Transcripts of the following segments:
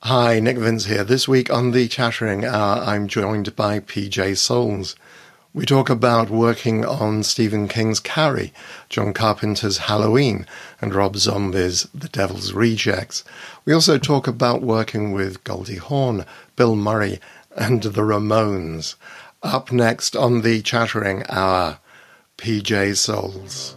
Hi, Nick Vince here. This week on the Chattering Hour, I'm joined by PJ Soles. We talk about working on Stephen King's Carrie, John Carpenter's Halloween, and Rob Zombie's The Devil's Rejects. We also talk about working with Goldie Hawn, Bill Murray, and the Ramones. Up next on the Chattering Hour, PJ Soles.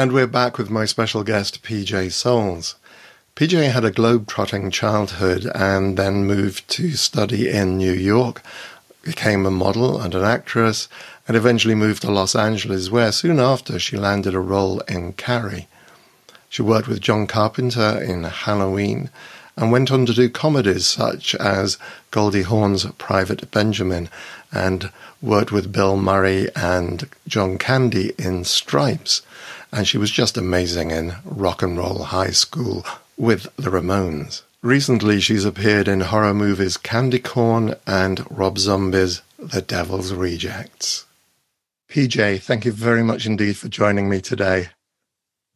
And we're back with my special guest, PJ Soles. PJ had a globe-trotting childhood and then moved to study in New York, became a model and an actress, and eventually moved to Los Angeles, where soon after she landed a role in Carrie. She worked with John Carpenter in Halloween and went on to do comedies such as Goldie Hawn's Private Benjamin and worked with Bill Murray and John Candy in Stripes and she was just amazing in Rock and Roll High School with the Ramones. Recently, she's appeared in horror movies Candy Corn and Rob Zombie's The Devil's Rejects. PJ, thank you very much indeed for joining me today.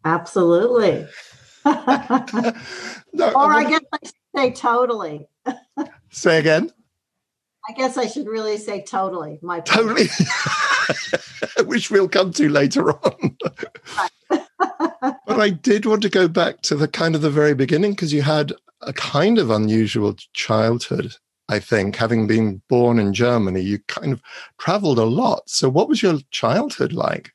Absolutely. no, or I guess I should say totally. say again. I guess I should really say totally. My totally, which we'll come to later on. but I did want to go back to the kind of the very beginning because you had a kind of unusual childhood. I think, having been born in Germany, you kind of traveled a lot. So, what was your childhood like?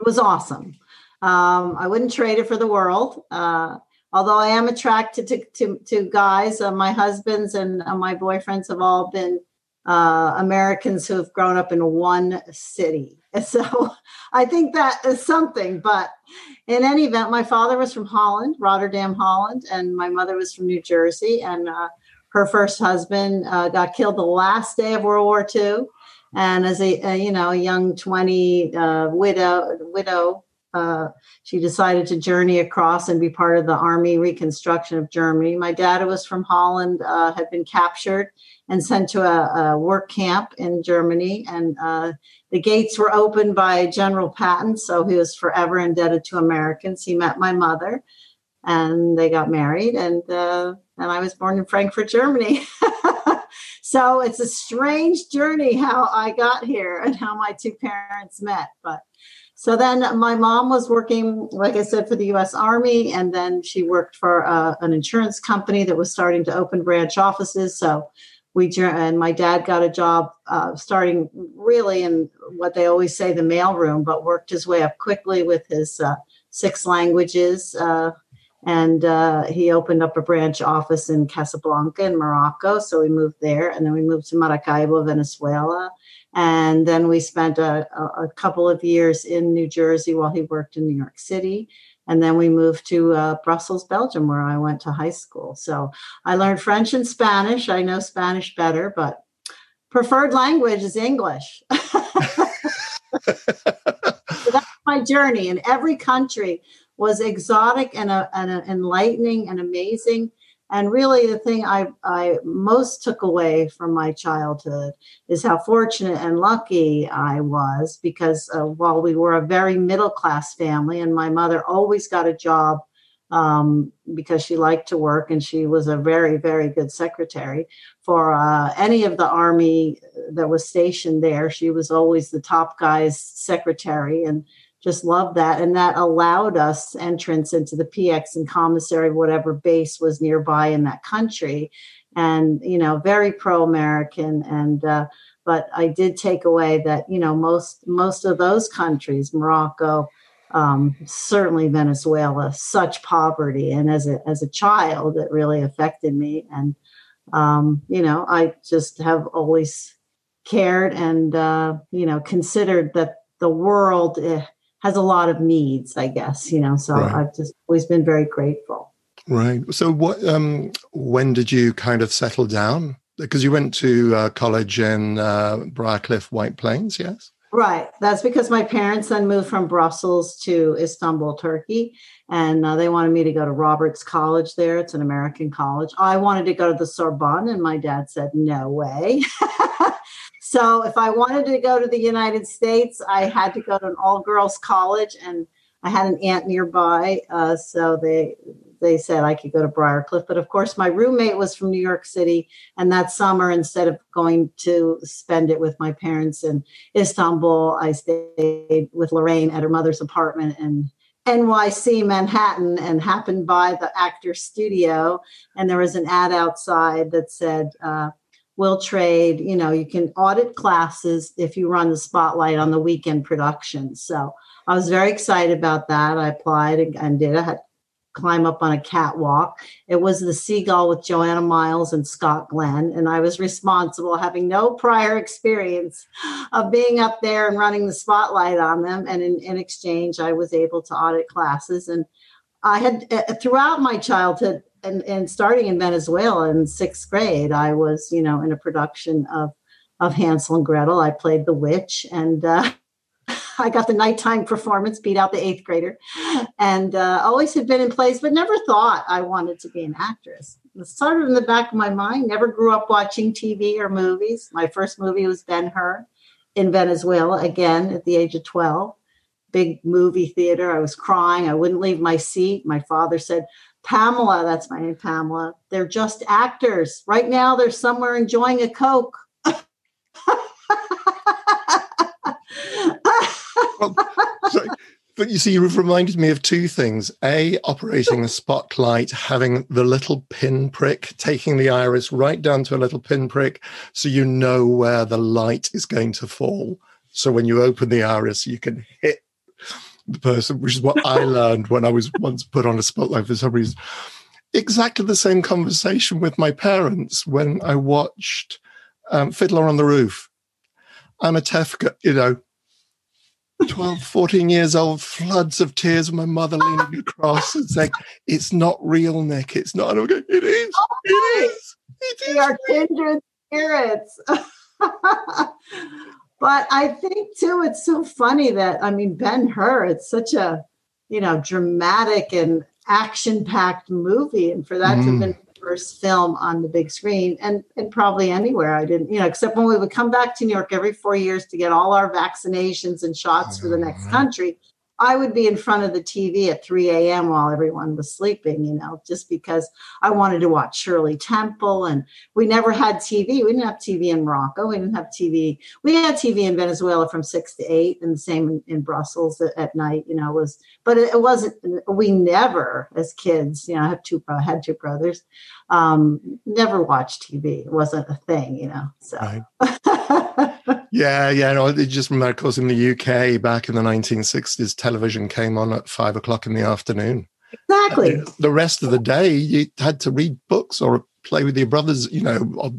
It was awesome. Um, I wouldn't trade it for the world. Uh, although I am attracted to to, to guys, uh, my husbands and uh, my boyfriends have all been uh, Americans who have grown up in one city. So I think that is something. But in any event, my father was from Holland, Rotterdam, Holland, and my mother was from New Jersey. And uh, her first husband uh, got killed the last day of World War II. And as a, a you know a young twenty uh, widow widow uh, she decided to journey across and be part of the army reconstruction of Germany. My dad, was from Holland, uh, had been captured and sent to a, a work camp in Germany. And uh, the gates were opened by General Patton, so he was forever indebted to Americans. He met my mother, and they got married, and uh, and I was born in Frankfurt, Germany. so it's a strange journey how I got here and how my two parents met, but so then my mom was working, like I said, for the US Army, and then she worked for uh, an insurance company that was starting to open branch offices. So we, and my dad got a job uh, starting really in what they always say the mailroom, but worked his way up quickly with his uh, six languages. Uh, and uh, he opened up a branch office in Casablanca in Morocco. So we moved there, and then we moved to Maracaibo, Venezuela and then we spent a, a, couple of years in New Jersey while he worked in New York City. And then we moved to uh, Brussels, Belgium, where I went to high school. So I learned French and Spanish. I know Spanish better, but preferred language is English. so that's my journey. And every country was exotic and, uh, and uh, enlightening and amazing. And really, the thing I, I most took away from my childhood is how fortunate and lucky I was because uh, while we were a very middle class family, and my mother always got a job um, because she liked to work and she was a very, very good secretary for uh, any of the army that was stationed there. She was always the top guy's secretary. And just loved that. And that allowed us entrance into the PX and commissary, whatever base was nearby in that country. And, you know, very pro American. And, uh, but I did take away that, you know, most, most of those countries, Morocco, um, certainly Venezuela, such poverty. And as a, as a child, it really affected me. And, um, you know, I just have always cared and, uh, you know, considered that the world, eh, has a lot of needs, I guess, you know. So right. I've just always been very grateful. Right. So what um when did you kind of settle down? Because you went to uh, college in uh, Briarcliff, White Plains, yes? Right. That's because my parents then moved from Brussels to Istanbul, Turkey. and uh, they wanted me to go to Roberts College there. It's an American college. I wanted to go to the Sorbonne, and my dad said, no way. so if I wanted to go to the United States, I had to go to an all girls college, and I had an aunt nearby. Uh, so they, they said I could go to Briarcliff. But of course, my roommate was from New York City. And that summer, instead of going to spend it with my parents in Istanbul, I stayed with Lorraine at her mother's apartment. in NYC Manhattan and happened by the actor studio. And there was an ad outside that said, uh, We'll trade, you know, you can audit classes if you run the spotlight on the weekend production. So I was very excited about that. I applied and did. I had climb up on a catwalk. It was the Seagull with Joanna Miles and Scott Glenn. And I was responsible, having no prior experience of being up there and running the spotlight on them. And in, in exchange, I was able to audit classes. And I had, uh, throughout my childhood, and, and starting in Venezuela in sixth grade, I was, you know, in a production of of Hansel and Gretel. I played the witch, and uh, I got the nighttime performance, beat out the eighth grader, and uh, always had been in plays, but never thought I wanted to be an actress. It sort of in the back of my mind. Never grew up watching TV or movies. My first movie was Ben Hur in Venezuela, again at the age of 12. Big movie theater. I was crying. I wouldn't leave my seat. My father said, Pamela, that's my name, Pamela. They're just actors. Right now, they're somewhere enjoying a Coke. but you see, you've reminded me of two things. A, operating the spotlight, having the little pinprick, taking the iris right down to a little pinprick so you know where the light is going to fall. So when you open the iris, you can hit the person, which is what I learned when I was once put on a spotlight for some reason. Exactly the same conversation with my parents when I watched um, Fiddler on the Roof. I'm a Tefka, you know, 12, 14 years old, floods of tears, my mother leaning across and saying, It's not real, Nick. It's not. I'm going, It is. Oh, it is. It is. We are kindred spirits. but I think, too, it's so funny that, I mean, Ben Hur, it's such a, you know, dramatic and action packed movie. And for that mm. to have mm. been first film on the big screen and, and probably anywhere. I didn't, you know, except when we would come back to New York every four years to get all our vaccinations and shots for the next mm-hmm. country. I would be in front of the TV at 3 a.m. while everyone was sleeping, you know, just because I wanted to watch Shirley Temple. And we never had TV. We didn't have TV in Morocco. We didn't have TV. We had TV in Venezuela from six to eight, and the same in, Brussels at, night, you know, was, but it, it, wasn't, we never, as kids, you know, I have two, I had two brothers, um, never watched TV. It wasn't a thing, you know, so. Right. yeah, yeah. No, it just remember, of course, in the UK back in the 1960s, television came on at five o'clock in the afternoon. Exactly. Uh, the rest of the day, you had to read books or play with your brothers, you know, or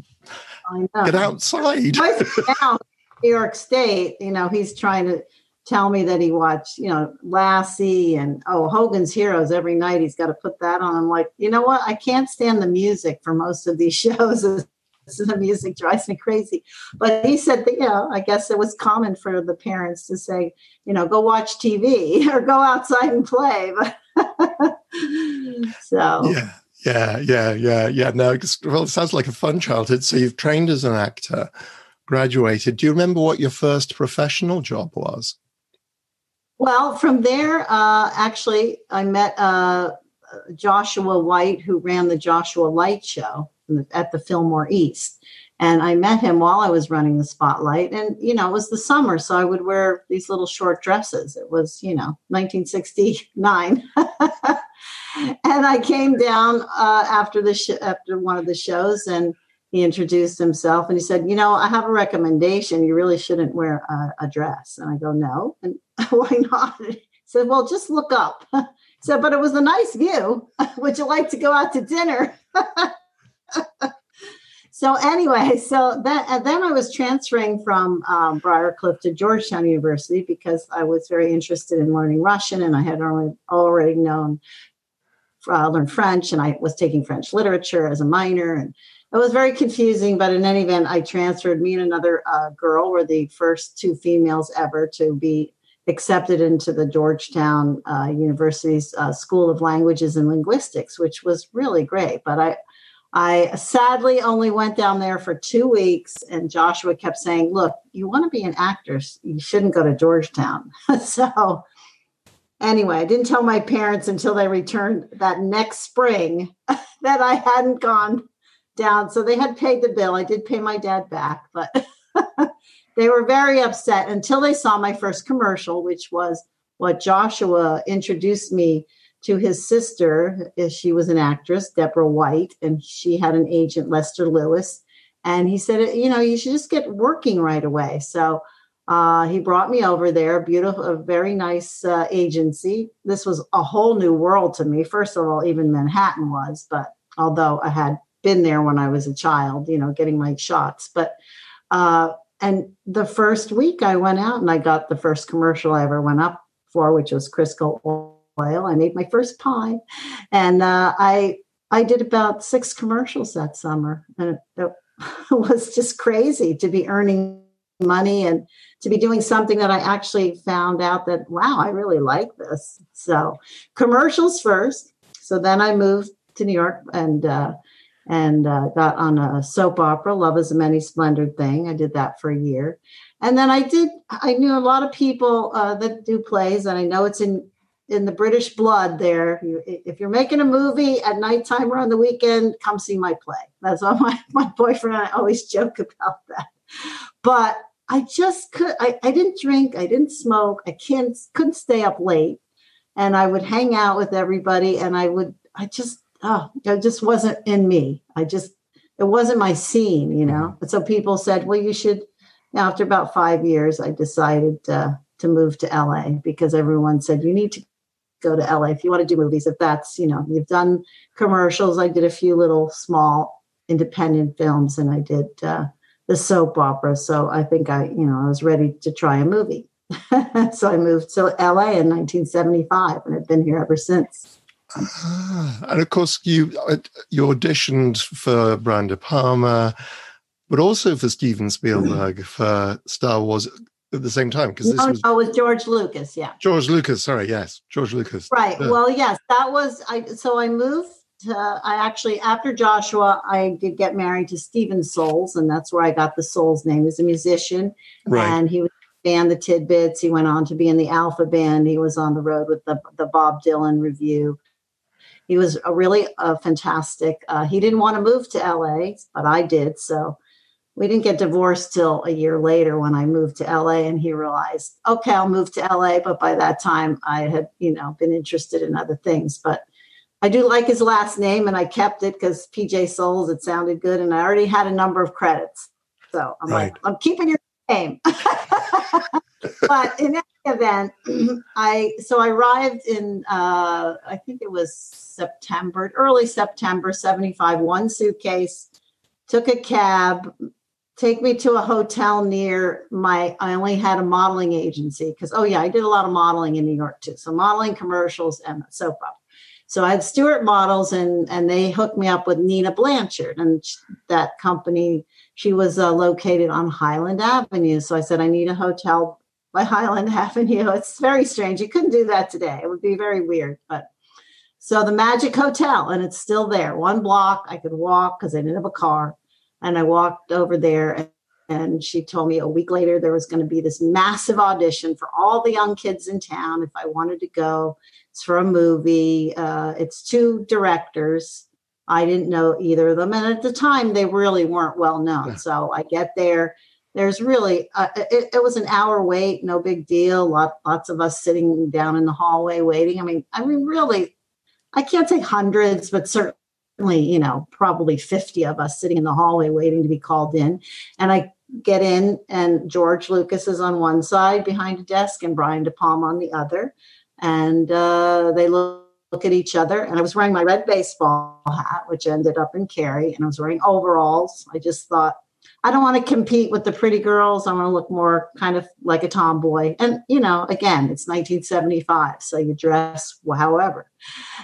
get outside. now, New York State, you know, he's trying to tell me that he watched, you know, Lassie and oh, Hogan's Heroes every night. He's got to put that on. I'm like, you know what? I can't stand the music for most of these shows the music drives me crazy. But he said that, you know, I guess it was common for the parents to say, you know, go watch TV or go outside and play. so yeah. Yeah, yeah, yeah, yeah. No, well, it sounds like a fun childhood. So you've trained as an actor, graduated. Do you remember what your first professional job was? Well, from there, uh, actually, I met uh, Joshua White, who ran the Joshua Light Show at the Fillmore East. And I met him while I was running the spotlight. And, you know, it was the summer. So I would wear these little short dresses. It was, you know, 1969. and I came down uh, after the sh- after one of the shows and he introduced himself and he said, You know, I have a recommendation. You really shouldn't wear a, a dress. And I go, No. And why not? He said, Well, just look up. Said, But it was a nice view. Would you like to go out to dinner? So anyway, so that and then I was transferring from um, Briarcliff to Georgetown University because I was very interested in learning Russian, and I had already already known uh, learned French, and I was taking French literature as a minor, and it was very confusing. But in any event, I transferred. Me and another uh, girl were the first two females ever to be accepted into the Georgetown uh, University's uh, School of Languages and Linguistics, which was really great. But I, I sadly only went down there for two weeks, and Joshua kept saying, "Look, you want to be an actress, you shouldn't go to Georgetown." so, anyway, I didn't tell my parents until they returned that next spring that I hadn't gone down. So they had paid the bill. I did pay my dad back, but they were very upset until they saw my first commercial, which was what Joshua introduced me to his sister. She was an actress, Deborah White, and she had an agent, Lester Lewis. And he said, you know, you should just get working right away. So uh, he brought me over there, beautiful, a very nice uh, agency. This was a whole new world to me. First of all, even Manhattan was, but although I had been there when I was a child, you know, getting my shots. But uh, and the first week I went out and I got the first commercial I ever went up for, which was Crisco oil. I made my first pie, and uh, I I did about six commercials that summer, and it, it was just crazy to be earning money and to be doing something that I actually found out that wow, I really like this. So commercials first. So then I moved to New York and uh, and uh, got on a soap opera, Love is a Many Splendored Thing. I did that for a year. And then I did, I knew a lot of people uh, that do plays, and I know it's in in the British blood there. if you're making a movie at nighttime or on the weekend, come see my play. That's what my, my boyfriend and I always joke about that. But I just could, I, I didn't drink, I didn't smoke, I can't, couldn't stay up late. And I would hang out with everybody and I would, I just oh, it just wasn't in me. I just, it wasn't my scene, you know. But mm-hmm. so people said, well, you should. After about five years, I decided uh, to move to LA because everyone said you need to go to LA if you want to do movies. If that's, you know, you've done commercials. I did a few little small independent films, and I did uh, the soap opera. So I think I, you know, I was ready to try a movie. so I moved to LA in 1975, and I've been here ever since. Ah, and of course, you uh, you auditioned for Brian Palmer, but also for Steven Spielberg for Star Wars at the same time because this no, was no, with George Lucas, yeah. George Lucas, sorry, yes, George Lucas. Right. Well, yes, that was I. So I moved. To, I actually after Joshua, I did get married to Steven Soles, and that's where I got the Soles name. He's a musician, right. and he was band the Tidbits. He went on to be in the Alpha Band. He was on the road with the the Bob Dylan Review. He was a really a fantastic. Uh, he didn't want to move to LA, but I did. So we didn't get divorced till a year later when I moved to LA, and he realized, okay, I'll move to LA. But by that time, I had you know been interested in other things. But I do like his last name, and I kept it because PJ Soles. It sounded good, and I already had a number of credits. So I'm right. like, I'm keeping your name. but in any event, I so I arrived in uh, I think it was September, early September, 75, one suitcase, took a cab, take me to a hotel near my I only had a modeling agency because oh yeah, I did a lot of modeling in New York too. So modeling commercials and soap opera. So I had Stewart Models and and they hooked me up with Nina Blanchard and that company she was uh, located on Highland Avenue. So I said I need a hotel by Highland Avenue. It's very strange. You couldn't do that today. It would be very weird. But so the Magic Hotel, and it's still there. One block I could walk because I didn't have a car. And I walked over there and, she told me a week later there was going to be this massive audition for all the young kids in town if I wanted to go. It's for a movie. Uh, it's two directors. I didn't know either of them. And at the time, they really weren't well known. So I get there there's really uh, it, it, was an hour wait no big deal Lot, lots of us sitting down in the hallway waiting i mean i mean really i can't say hundreds but certainly you know probably 50 of us sitting in the hallway waiting to be called in and i get in and george lucas is on one side behind a desk and brian de palma on the other and uh, they look look at each other. And I was wearing my red baseball hat, which ended up in Carrie, and I was wearing overalls. I just thought, I don't want to compete with the pretty girls. I want to look more kind of like a tomboy. And, you know, again, it's 1975. So you dress however.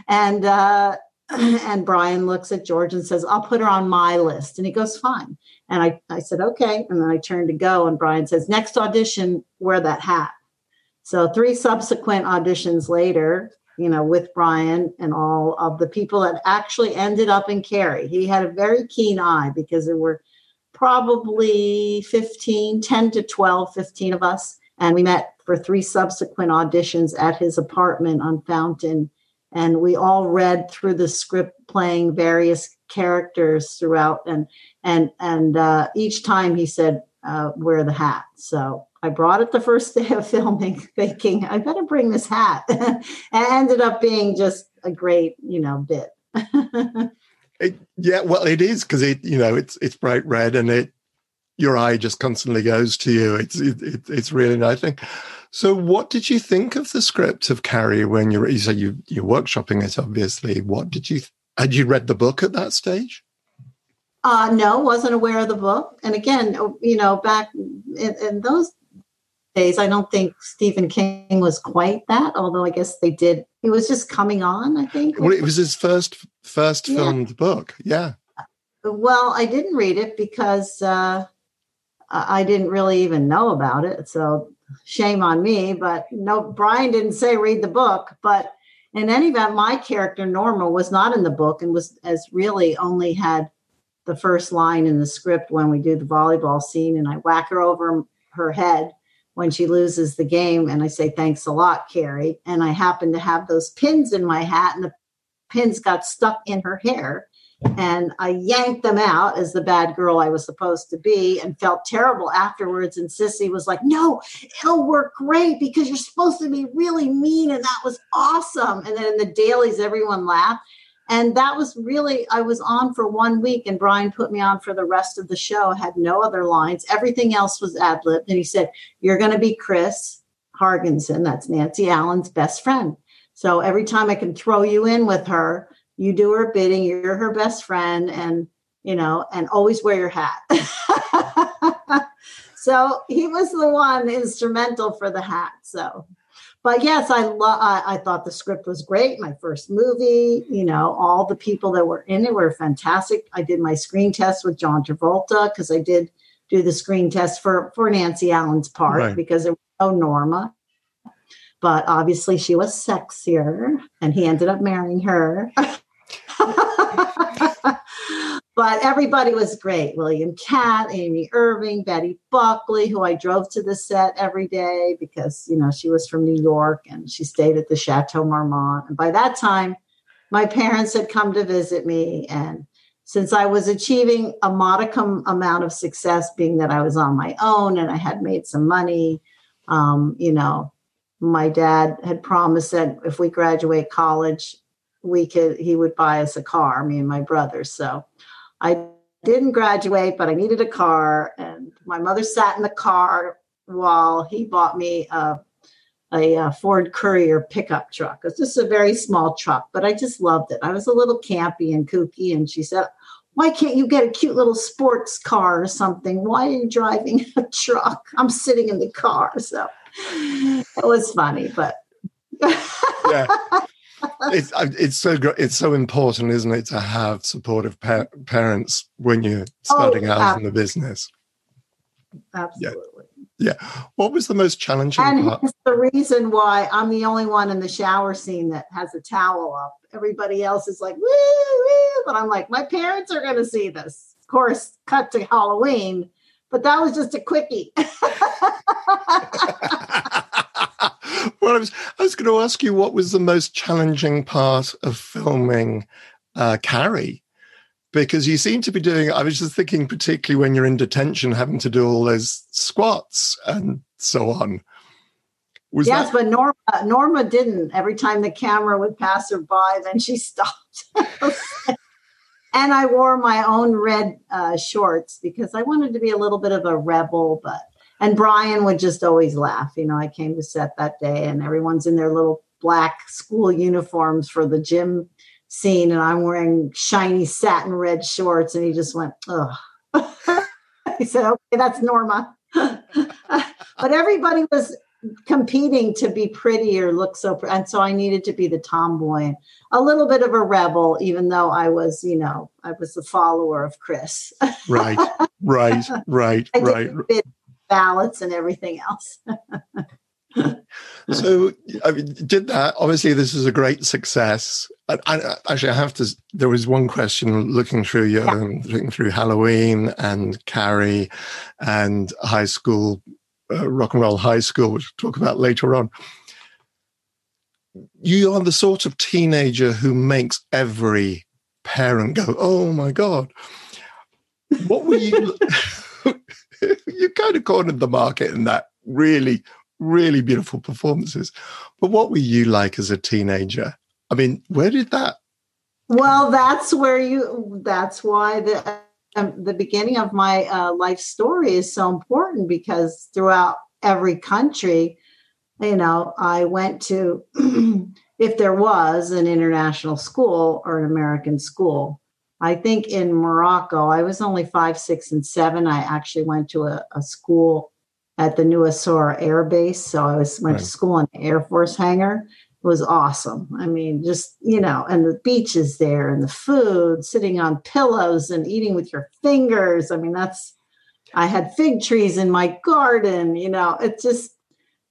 And, uh, and Brian looks at George and says, I'll put her on my list. And he goes, fine. And I, I said, okay. And then I turned to go. And Brian says, next audition, wear that hat. So three subsequent auditions later, you know, with Brian and all of the people that actually ended up in Carrie. He had a very keen eye because there were probably 15, 10 to 12, 15 of us. And we met for three subsequent auditions at his apartment on Fountain. And we all read through the script playing various characters throughout. And and and uh, each time he said, uh, wear the hat. So I brought it the first day of filming, thinking I better bring this hat. and ended up being just a great, you know, bit. it, yeah, well, it is because it, you know, it's it's bright red and it your eye just constantly goes to you. It's it, it, it's really nice thing. So, what did you think of the script of Carrie when you you said you you're workshopping it? Obviously, what did you had you read the book at that stage? Uh, no, wasn't aware of the book. And again, you know, back in, in those days, I don't think Stephen King was quite that. Although I guess they did. He was just coming on. I think. Well, it was his first first yeah. filmed book. Yeah. Well, I didn't read it because uh, I didn't really even know about it. So shame on me. But no, Brian didn't say read the book. But in any event, my character Norma was not in the book and was as really only had the first line in the script when we do the volleyball scene, and I whack her over her head when she loses the game, and I say thanks a lot, Carrie. And I happen to have those pins in my hat, and the pins got stuck in her hair and I yanked them out as the bad girl I was supposed to be and felt terrible afterwards. And Sissy was like, No, it'll work great because you're supposed to be really mean. And that was awesome. And then in the dailies, everyone laughed. And that was really, I was on for one week and Brian put me on for the rest of the show. I had no other lines. Everything else was ad libbed. And he said, You're going to be Chris Hargensen. That's Nancy Allen's best friend. So every time I can throw you in with her, you do her bidding you're her best friend and you know and always wear your hat. So he was the one instrumental for the hat so. But yes i love I, I thought the script was great my first movie you know all the people that were in it were fantastic. I did my screen test with john travolta because i did do the screen test for for nancy allen's part right. because there was no norma. But obviously she was sexier and he ended up marrying her but everybody was great. William Katt, Amy Irving, Betty Buckley, who I drove to the set every day because, you know, she was from New York and she stayed at the Chateau Marmont. And by that time, my parents had come to visit me. And since I was achieving a modicum amount of success, being that I was on my own and I had made some money, um, you know, my dad had promised that if we graduate college, we could he would buy us a car, me and my brother. So I didn't graduate, but I needed a car, and my mother sat in the car while he bought me a, a, a Ford Courier pickup truck. It's just a very small truck, but I just loved it. I was a little campy and kooky, and she said, why can't you get a cute little sports car or something? Why are you driving a truck? I'm sitting in the car. So it was funny, but yeah it's it's so it's so important, isn't it, to have supportive pa- parents when you're oh, starting oh, out absolutely. in the business. Absolutely. Yeah. yeah. What was the most challenging and part? It's the reason why I'm the only one in the shower scene that has a towel up. Everybody else is like, woo, woo. But I'm like, my parents are going to see this. Of course, cut to Halloween, but that was just a quickie. well, I was, I was going to ask you what was the most challenging part of filming uh, Carrie? Because you seem to be doing, I was just thinking, particularly when you're in detention, having to do all those squats and so on. Was yes, that- but Norma Norma didn't. Every time the camera would pass her by, then she stopped. and I wore my own red uh, shorts because I wanted to be a little bit of a rebel, but and Brian would just always laugh. You know, I came to set that day and everyone's in their little black school uniforms for the gym scene, and I'm wearing shiny satin red shorts, and he just went, ugh. he said, okay, that's Norma. but everybody was competing to be pretty or look so pretty. and so i needed to be the tomboy a little bit of a rebel even though i was you know i was the follower of chris right right right right ballots and everything else. so I mean, did that. Obviously, this is a great success. I, I, actually, I have to. There was one question looking through your, yeah. looking through Halloween and Carrie, and high school, uh, rock and roll high school, which we'll talk about later on. You are the sort of teenager who makes every parent go, "Oh my god!" What were you? kind of cornered the market in that really, really beautiful performances. But what were you like as a teenager? I mean, where did that? Well, that's where you. That's why the um, the beginning of my uh, life story is so important because throughout every country, you know, I went to if there was an international school or an American school. I think in Morocco, I was only five, six, and seven. I actually went to a, a school at the Nouasseur Air Base. So I was went right. to school in the Air Force hangar. It was awesome. I mean, just, you know, and the beaches there and the food, sitting on pillows and eating with your fingers. I mean, that's I had fig trees in my garden, you know, it just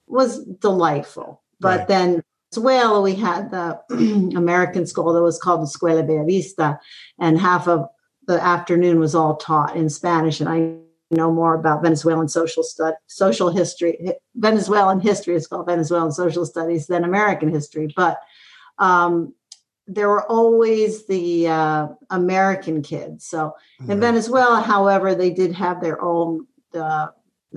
was delightful. But right. then Venezuela, we had the American school that was called the Escuela Bellavista, and half of the afternoon was all taught in Spanish. And I know more about Venezuelan social stud, social history. Venezuelan history is called Venezuelan social studies than American history, but um, there were always the uh, American kids. So mm-hmm. in Venezuela, however, they did have their own uh,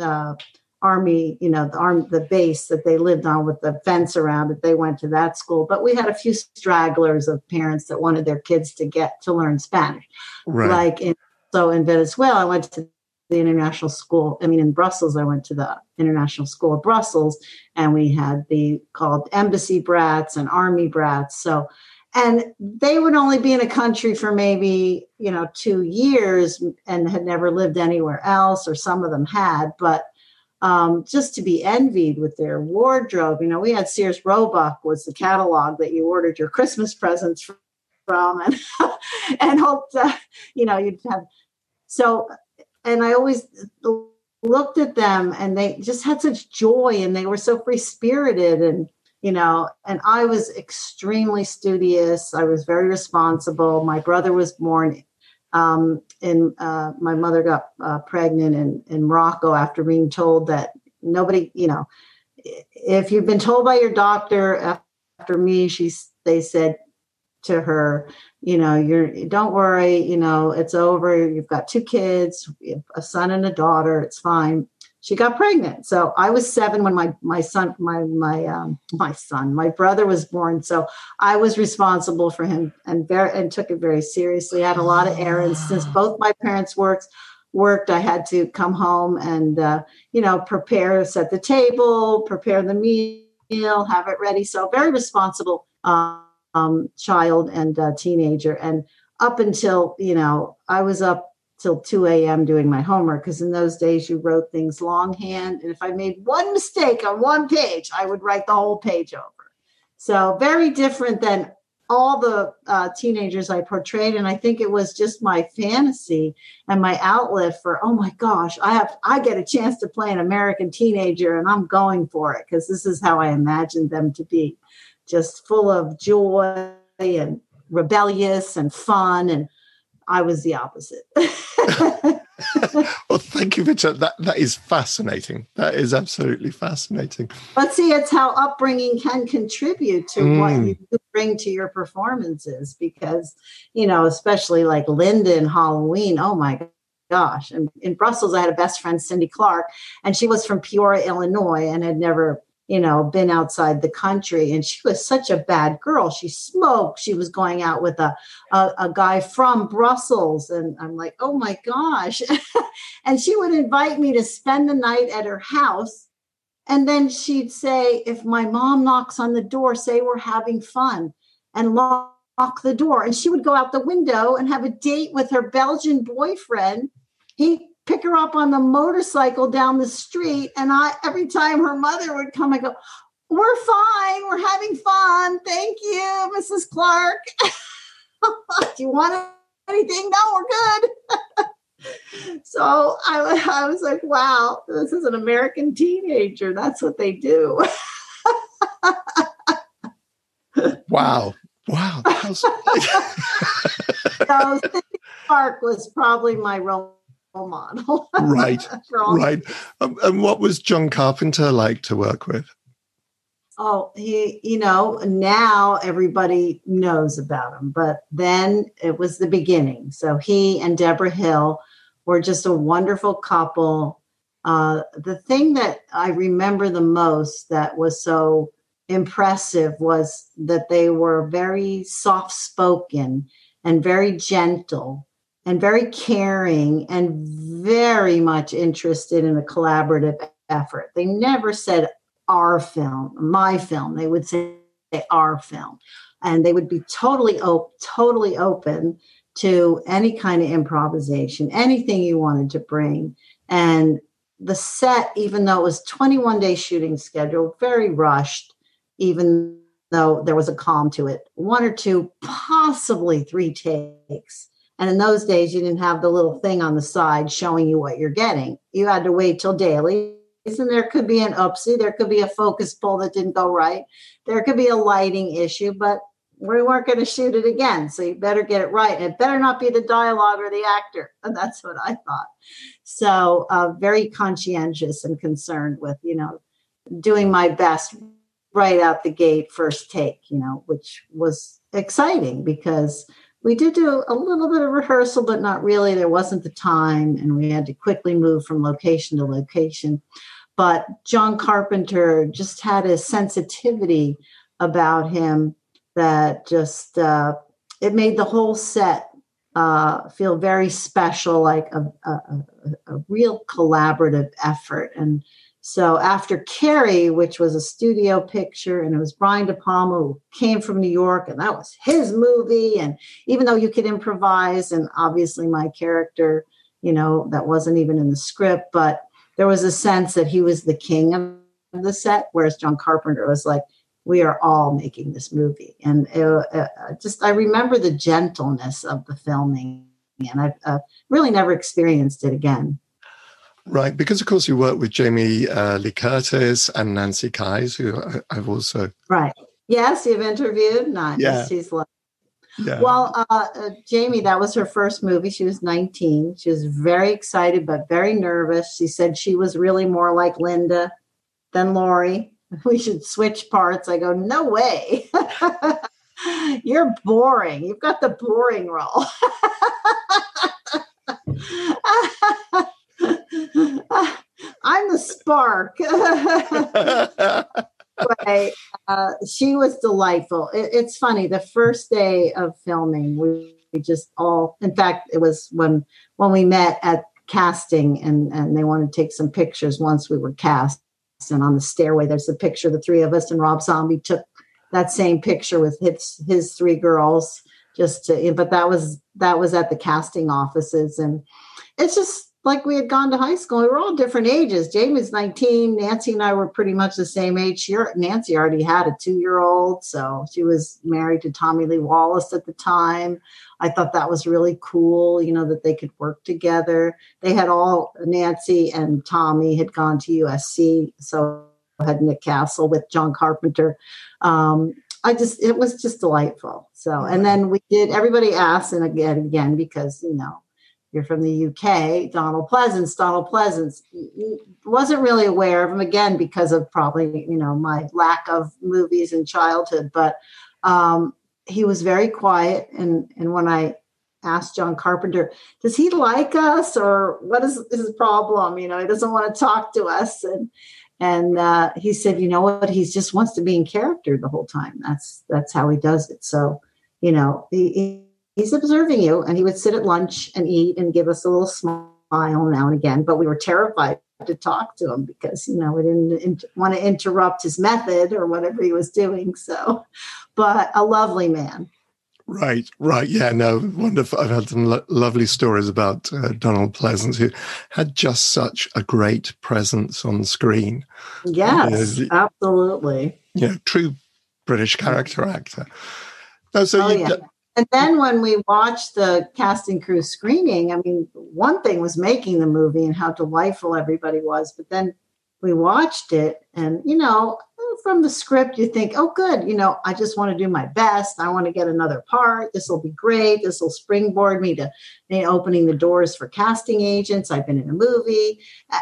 uh, army, you know, the arm, the base that they lived on with the fence around it. They went to that school, but we had a few stragglers of parents that wanted their kids to get to learn Spanish. Right. Like in, so in Venezuela, I went to the international school. I mean, in Brussels, I went to the international school of Brussels, and we had the called embassy brats and army brats. So, and they would only be in a country for maybe you know two years and had never lived anywhere else, or some of them had, but um, just to be envied with their wardrobe. You know, we had Sears Roebuck was the catalog that you ordered your Christmas presents from, and and hoped uh, you know you'd have. So, and I always looked at them, and they just had such joy, and they were so free spirited, and you know, and I was extremely studious. I was very responsible. My brother was born um, and uh, my mother got uh, pregnant in, in Morocco after being told that nobody, you know, if you've been told by your doctor after me, she's they said to her, you know, you're don't worry, you know, it's over. You've got two kids, a son and a daughter. It's fine she got pregnant. So I was seven when my my son my my um, my son my brother was born. So I was responsible for him and very and took it very seriously. I had a lot of errands since both my parents worked worked. I had to come home and uh, you know prepare, set the table, prepare the meal, have it ready. So very responsible um, child and uh, teenager. And up until you know I was up till 2 a.m. doing my homework because in those days you wrote things longhand. And if I made one mistake on one page, I would write the whole page over. So, very different than all the uh, teenagers I portrayed. And I think it was just my fantasy and my outlet for, oh my gosh, I have, I get a chance to play an American teenager and I'm going for it because this is how I imagined them to be just full of joy and rebellious and fun and I was the opposite. well, thank you, Richard. That that is fascinating. That is absolutely fascinating. But see, it's how upbringing can contribute to mm. what you bring to your performances. Because you know, especially like Linda Halloween. Oh my gosh! And in Brussels, I had a best friend, Cindy Clark, and she was from Peoria, Illinois, and had never you know, been outside the country. And she was such a bad girl. She smoked. She was going out with a, a, a guy from Brussels. And I'm like, oh my gosh. and she would invite me to spend the night at her house. And then she'd say, if my mom knocks on the door, say we're having fun and lock the door. And she would go out the window and have a date with her Belgian boyfriend. He pick her up on the motorcycle down the street. And I, every time her mother would come, I go, We're fine. We're having fun. Thank you, Mrs. Clark. Do you want anything? No, we're good. so I, I was like, wow, this is an American teenager. That's what they do. Wow. Wow. so Cindy Park was probably my role model. right. right. Um, and what was John Carpenter like to work with? Oh, he, you know, now everybody knows about him, but then it was the beginning. So he and Debra Hill were just a wonderful couple. Uh, the thing that I remember the most that was so impressive was that they were very soft spoken and very gentle and very caring and very much interested in a collaborative effort. They never said our film, my film. They would say our film. And they would be totally open, totally open to any kind of improvisation, anything you wanted to bring. And the set, even though it was 21 day shooting schedule, very rushed, even though there was a calm to it. One or two, possibly three takes. And in those days, you didn't have the little thing on the side showing you what you're getting. You had to wait till daily. And there could be an oopsie, there could be a focus pull that didn't go right, there could be a lighting issue, but we weren't going to shoot it again. So you better get it right. And it better not be the dialogue or the actor. And that's what I thought. So uh, very conscientious and concerned with, you know, doing my best right out the gate, first take, you know, which was exciting because we did do a little bit of rehearsal, but not really. There wasn't the time, and we had to quickly move from location to location. But John Carpenter just had a sensitivity about him that just uh, it made the whole set uh, feel very special, like a, a, a, real collaborative effort. And so after Carrie, which was a studio picture, and it was Brian De Palma who came from New York, and that was his movie. And even though you could improvise, and obviously my character, you know, that wasn't even in the script, but there was a sense that he was the king of the set, whereas John Carpenter was like, we are all making this movie. And it, uh, just, I remember the gentleness of the filming, and I've uh, really never experienced it again. Right, because of course you work with Jamie uh, Lee Curtis and Nancy Kyes, who I've also right. Yes, you've interviewed. Nice. Yeah. She's lovely. Yeah. Well, uh, uh, Jamie, that was her first movie. She was 19. She was very excited, but very nervous. She said she was really more like Linda than Laurie. We should switch parts. I go, no way. You're boring. You've got the boring role. Spark. but uh, she was delightful. It, it's funny. The first day of filming, we, we, just all. In fact, it was when when we met at casting, and and they wanted to take some pictures once we were cast. And on the stairway, there's a picture of the three of us, and Rob Zombie took that same picture with his his three girls. Just to, but that was that was at the casting offices, and it's just like we had gone to high school. We were all different ages. Jamie's 19. Nancy and I were pretty much the same age. She, Nancy already had a two year old. So she was married to Tommy Lee Wallace at the time. I thought that was really cool, you know, that they could work together. They had all, Nancy and Tommy had gone to USC. So had Nick Castle with John Carpenter. Um, I just, it was just delightful. So, and then we did, everybody asked, and again, again, because, you know, you're from the UK, Donald Pleasence. Donald Pleasence wasn't really aware of him again because of probably you know my lack of movies in childhood, but um, he was very quiet. And and when I asked John Carpenter, does he like us or what is his problem? You know, he doesn't want to talk to us. And and uh, he said, you know what? He just wants to be in character the whole time. That's that's how he does it. So, you know, he, he's observing you and he would sit at lunch and eat and give us a little smile now and again but we were terrified to talk to him because you know we didn't in- want to interrupt his method or whatever he was doing so but a lovely man Right, right. Yeah, no, wonderful. I've had some lo- lovely stories about uh, Donald Pleasence, who had just such a great presence on screen. Yes, absolutely. Yeah, true British character actor. No, so oh, you, yeah. And then when we watched the casting crew screening, I mean, one thing was making the movie and how delightful everybody was, but then we watched it and, you know, from the script, you think, oh, good, you know, I just want to do my best. I want to get another part. This will be great. This will springboard me to opening the doors for casting agents. I've been in a movie.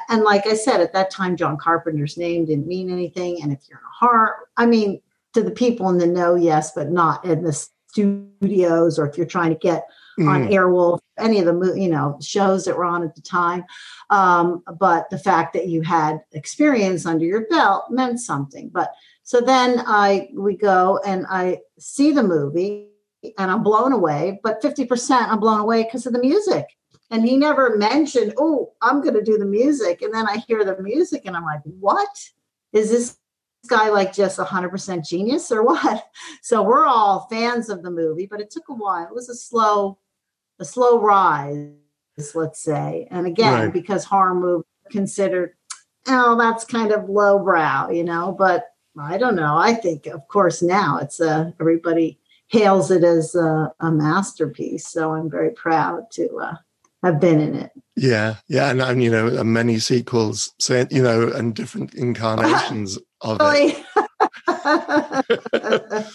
And like I said, at that time, John Carpenter's name didn't mean anything. And if you're in a horror, I mean, to the people in the know, yes, but not in the studios or if you're trying to get mm. on Airwolf, any of the you know shows that were on at the time. Um, but the fact that you had experience under your belt meant something. But so then I we go and I see the movie and I'm blown away. But 50% I'm blown away because of the music. And he never mentioned, oh, I'm going to do the music. And then I hear the music and I'm like, what? Is this guy like just 100% genius or what? So we're all fans of the movie, but it took a while. It was a slow a slow rise, let's say. And again, right. because horror movie considered, oh, that's kind of lowbrow, you know. But I don't know. I think, of course, now it's a uh, everybody hails it as a, a masterpiece. So I'm very proud to uh, have been in it. Yeah, yeah, and, and you know, many sequels, so you know, and different incarnations of it.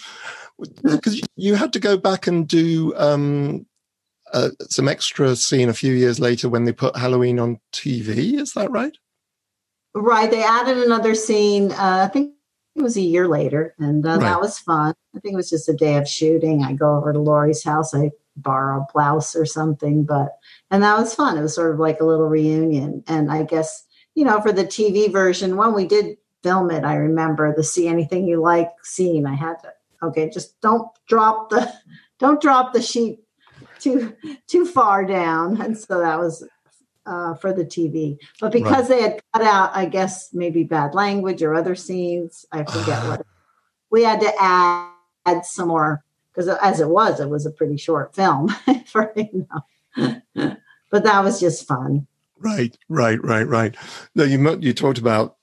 Because you had to go back and do um, uh, some extra scene a few years later when they put Halloween on TV. Is that right? Right. They added another scene. Uh, I think it was a year later, and uh, right. that was fun. I think it was just a day of shooting. I go over to Laurie's house. I borrow a blouse or something, but and that was fun. It was sort of like a little reunion. And I guess you know for the TV version, when we did film it, I remember the "See Anything You Like" scene. I had to okay, just don't drop the don't drop the sheet too too far down, and so that was uh, for the TV. But because right. they had cut out, I guess maybe bad language or other scenes, I forget what. We had to add, add some more because as it was, it was a pretty short film for you know. but that was just fun. Right, right, right, right. No, you you talked about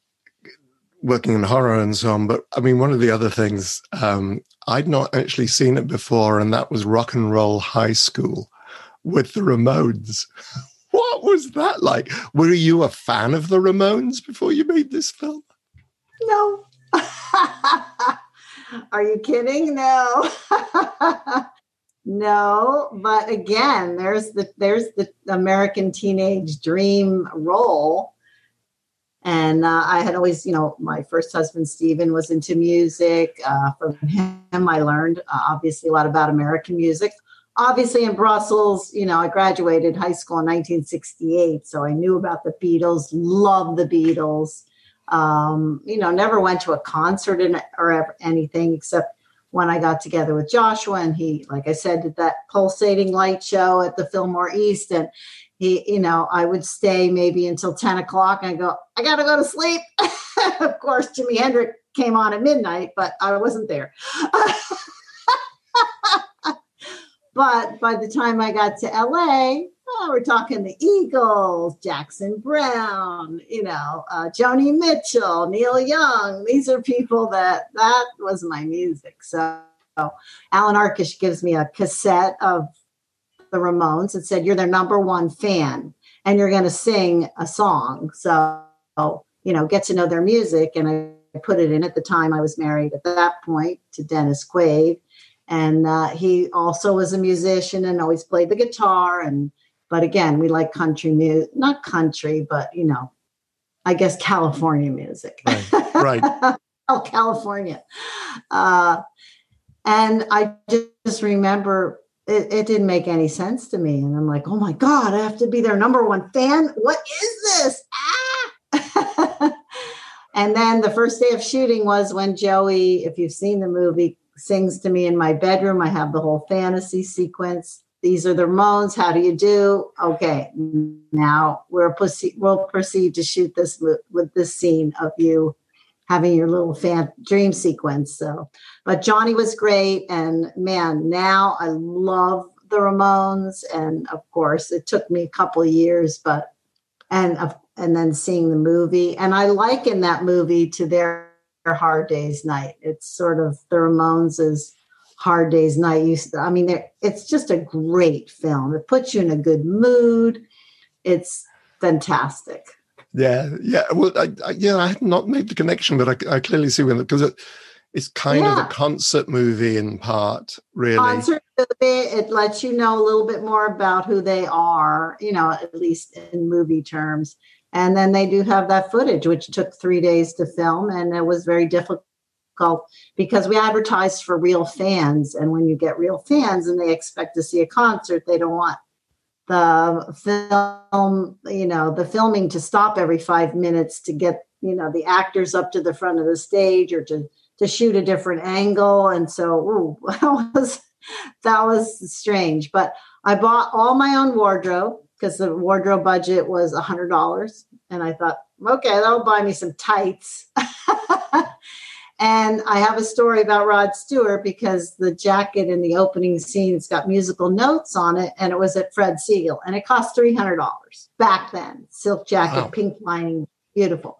working in horror and so on. But I mean, one of the other things, um, I'd not actually seen it before, and that was Rock and Roll High School with the Ramones. what was that like? Were you a fan of the Ramones before you made this film? No. Are you kidding? No. no, but again, there's the there's the American teenage dream role and uh, I had always, you know, my first husband, Steven, was into music. Uh, from him, I learned uh, obviously a lot about American music. Obviously, in Brussels, you know, I graduated high school in 1968. So I knew about the Beatles, loved the Beatles. Um, you know, never went to a concert in, or anything except when I got together with Joshua and he, like I said, did that pulsating light show at the Fillmore East. And he, you know, I would stay maybe until 10 o'clock and I go, I got to go to sleep. of course, Jimi Hendrix came on at midnight, but I wasn't there. but by the time I got to LA, oh, we're talking the Eagles, Jackson Browne, you know, uh, Joni Mitchell, Neil Young. These are people that that was my music. So Allan Arkush gives me a cassette of the Ramones and said, You're their number one fan and you're going to sing a song. So, you know, get to know their music. And I put it in at the time I was married at that point to Dennis Quaid. And uh, he also was a musician and always played the guitar. And, but again, we like country music, not country, but, you know, I guess California music. Right. right. oh, California. Uh, and I just remember it, it didn't make any sense to me. And I'm like, oh my God, I have to be their number one fan. What is this? Ah! and then the first day of shooting was when Joey, if you've seen the movie, sings to me in my bedroom. I have the whole fantasy sequence. These are the Ramones. How do you do? Okay, now we're proceed, we'll proceed to shoot this with this scene of you having your little fan dream sequence. So, but Johnny was great, and man, now I love the Ramones, and of course, it took me a couple of years, but and and then seeing the movie, and I liken that movie to their, their Hard Days Night. It's sort of the Ramones' is Hard Days Night. You, I mean, it's just a great film. It puts you in a good mood. It's fantastic. Yeah, yeah. Well, I, I, yeah, I had not made the connection, but I, I clearly see when because it, it's kind yeah. of a concert movie in part, really. Concert movie. It lets you know a little bit more about who they are, you know, at least in movie terms. And then they do have that footage, which took three days to film, and it was very difficult because we advertise for real fans. And when you get real fans and they expect to see a concert, they don't want the film, you know, the filming to stop every five minutes to get, you know, the actors up to the front of the stage or to to shoot a different angle. And so ooh, that was that was strange. But I bought all my own wardrobe because the wardrobe budget was a hundred dollars. And I thought, okay, that'll buy me some tights. And I have a story about Rod Stewart because the jacket in the opening scene has got musical notes on it, and it was at Fred Segal, and it cost three hundred dollars back then. Silk jacket, wow. pink lining, beautiful.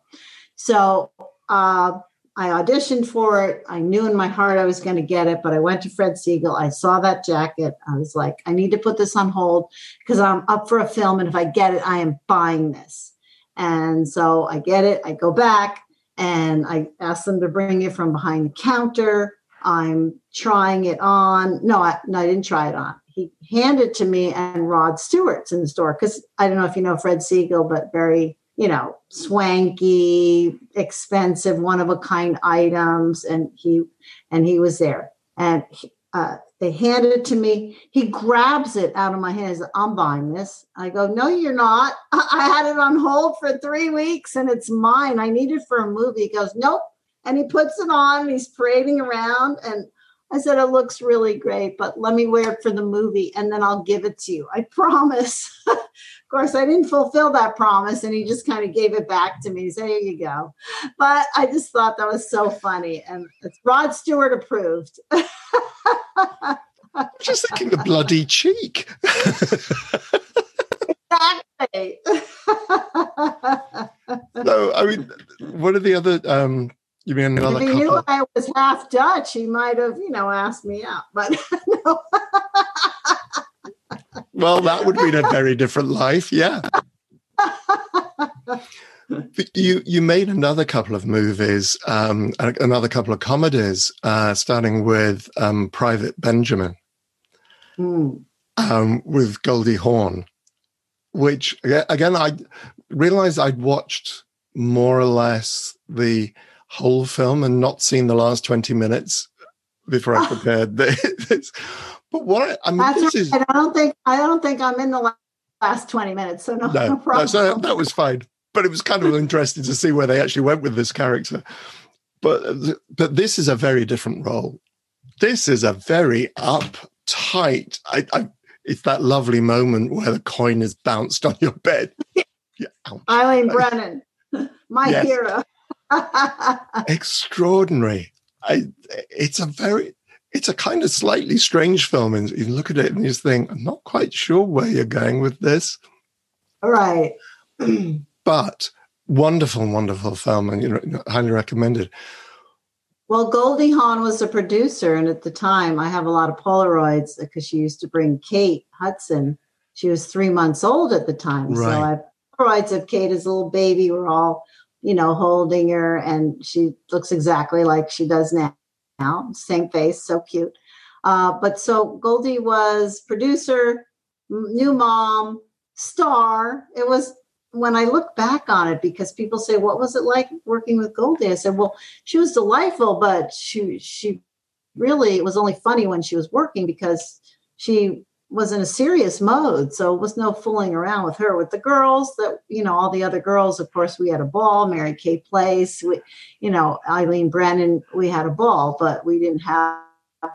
So uh, I auditioned for it. I knew in my heart I was going to get it, but I went to Fred Segal. I saw that jacket. I was like, I need to put this on hold because I'm up for a film, and if I get it, I am buying this. And so I get it. I go back and I asked them to bring it from behind the counter. I'm trying it on. No, I, no, I didn't try it on. He handed it to me and Rod Stewart's in the store because I don't know if you know Fred Segal, but very, you know, swanky, expensive, one of a kind items. And he and he was there. And uh, they handed it to me. He grabs it out of my hand. hands. I'm buying this. I go, no, you're not. I had it on hold for three weeks and it's mine. I need it for a movie. He goes, nope. And he puts it on and he's parading around. And I said, it looks really great, but let me wear it for the movie and then I'll give it to you. I promise. of course, I didn't fulfill that promise and he just kind of gave it back to me. He said, here you go. But I just thought that was so funny. And it's Rod Stewart approved. I'm just thinking the bloody cheek. exactly. no, I mean, what are the other? Um, you mean another? If he couple? knew I was half Dutch, he might have, you know, asked me out. But no. well, that would be a very different life. Yeah. you you made another couple of movies, um, another couple of comedies, uh, starting with um, Private Benjamin mm. um, with Goldie Hawn, which again I realized I'd watched more or less the whole film and not seen the last twenty minutes before I prepared this. But what I, I mean, That's this right. is I don't think I don't think I'm in the last twenty minutes, so no, no, no problem. So that was fine but it was kind of interesting to see where they actually went with this character. But but this is a very different role. This is a very uptight. I, I, it's that lovely moment where the coin is bounced on your bed. Yeah, oh Eileen Brennan, my yes. hero. Extraordinary. I, it's a very, it's a kind of slightly strange film, and you look at it and you think, I'm not quite sure where you're going with this. All right. but wonderful, wonderful film, and you know, highly recommended. Well, Goldie Hawn was a producer, and at the time, I have a lot of Polaroids because she used to bring Kate Hudson. She was three months old at the time, right. so I have Polaroids of Kate as a little baby. We're all, you know, holding her, and she looks exactly like she does now. Now, same face, so cute. Uh, but so Goldie was producer, new mom, star. It was when I look back on it, because people say, "What was it like working with Goldie?" I said, "Well, she was delightful, but she she really it was only funny when she was working because she was in a serious mode, so it was no fooling around with her. With the girls, that you know, all the other girls, of course, we had a ball. Mary Kay Place, we, you know, Eileen Brennan, we had a ball, but we didn't have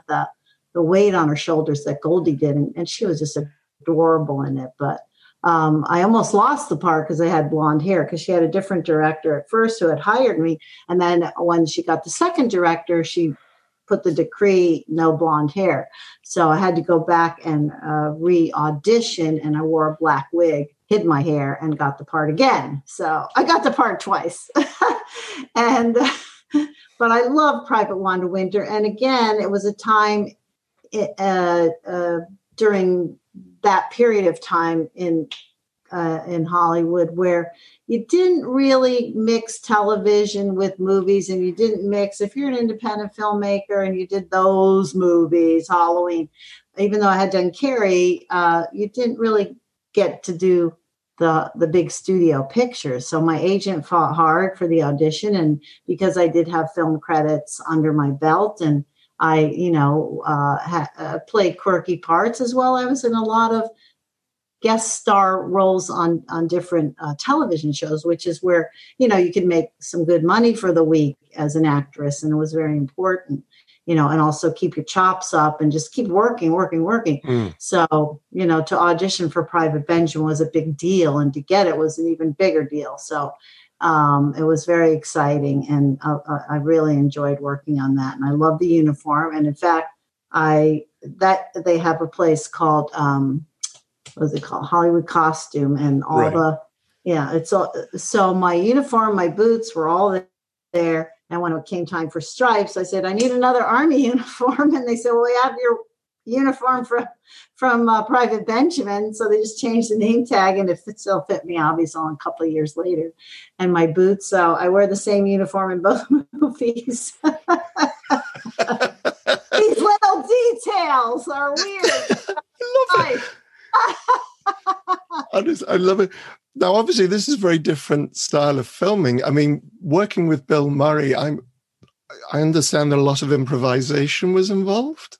the the weight on her shoulders that Goldie did, and, and she was just adorable in it, but um, I almost lost the part because I had blonde hair because she had a different director at first who had hired me. And then when she got the second director, she put the decree no blonde hair. So I had to go back and uh, re audition, and I wore a black wig, hid my hair, and got the part again. So I got the part twice. and, but I love Private Wanda Winter. And again, it was a time uh, uh, during that period of time in uh, in Hollywood where you didn't really mix television with movies and you didn't mix if you're an independent filmmaker and you did those movies halloween even though i had done carrie uh, you didn't really get to do the the big studio pictures. So my agent fought hard for the audition and because i did have film credits under my belt and i you know uh, ha- uh, played quirky parts as well. I was in a lot of guest star roles on on different uh, television shows which is where you know you can make some good money for the week as an actress and it was very important you know and also keep your chops up and just keep working working working. Mm. so you know to audition for private benjamin was a big deal and to get it was an even bigger deal. So um, it was very exciting and I, I really enjoyed working on that and i love the uniform and in fact i that they have a place called um, what's it called hollywood costume and all right. the yeah it's all so my uniform my boots were all there and when it came time for stripes i said i need another army uniform and they said well we have your uniform from from uh, private benjamin so they just changed the name tag and it still fit me obviously a couple of years later and my boots so i wear the same uniform in both movies these little details are weird I love it. I just, I love it. Now, obviously, this is a very different style of filming. I mean, working with Bill Murray, I'm, I understand that a lot of improvisation was involved,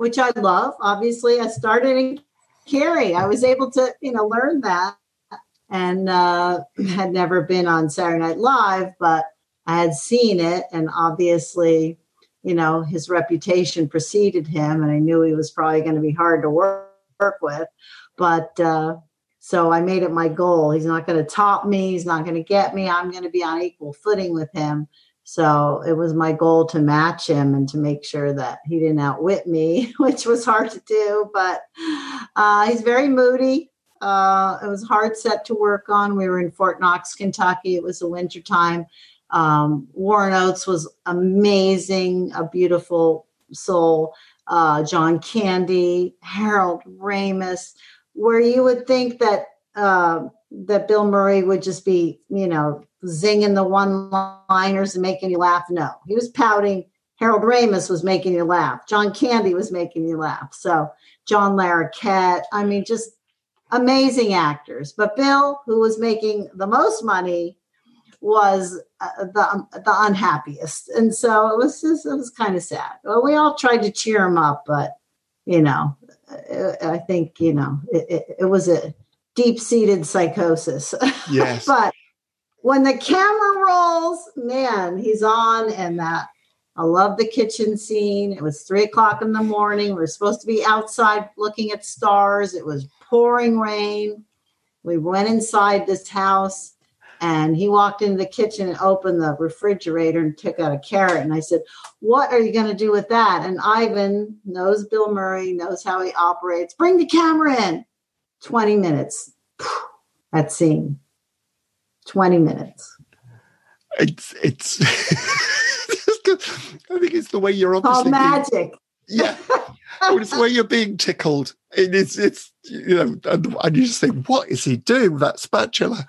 which I love. Obviously, I started in Carrie. I was able to, you know, learn that, and uh, had never been on Saturday Night Live, but I had seen it, and obviously, you know, his reputation preceded him, and I knew he was probably going to be hard to work work with. But uh, so I made it my goal. He's not going to top me. He's not going to get me. I'm going to be on equal footing with him. So it was my goal to match him and to make sure that he didn't outwit me, which was hard to do. But uh, he's very moody. Uh, it was hard set to work on. We were in Fort Knox, Kentucky. It was the winter time. Um, Warren Oates was amazing, a beautiful soul uh, John Candy, Harold Ramis, where you would think that uh, that Bill Murray would just be, you know, zinging the one-liners and making you laugh. No, he was pouting. Harold Ramis was making you laugh. John Candy was making you laugh. So John Larroquette, I mean, just amazing actors. But Bill, who was making the most money, was uh, the the unhappiest, and so it was just, it was kind of sad. Well, we all tried to cheer him up, but you know, uh, I think you know it, it, it was a deep seated psychosis. Yes, but when the camera rolls, man, he's on, and that I love the kitchen scene. It was three o'clock in the morning. We were supposed to be outside looking at stars. It was pouring rain. We went inside this house and he walked into the kitchen and opened the refrigerator and took out a carrot. And I said, What are you going to do with that? And Ivan knows Bill Murray, knows how he operates. Bring the camera in. 20 minutes. That scene. 20 minutes. It's, it's, I think it's the way you're obviously. Called magic. Being, yeah. it's the way you're being tickled. It is, it's, you know, and, and you just think, what is he doing with that spatula?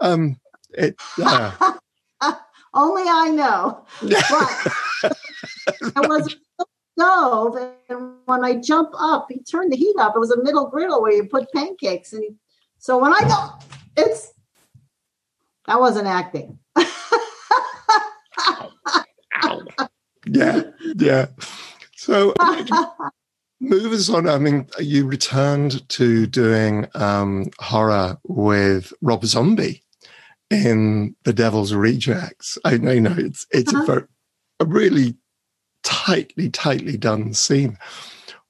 Um, it, uh, Only I know. But I was stove, and when I jump up, he turned the heat up. It was a middle griddle where you put pancakes, and he, so when I go, it's that wasn't acting. yeah, yeah. So move us on. I mean, you returned to doing um, horror with Rob Zombie in The Devil's Rejects. I know, you know it's it's uh-huh. a, very, a really tightly, tightly done scene.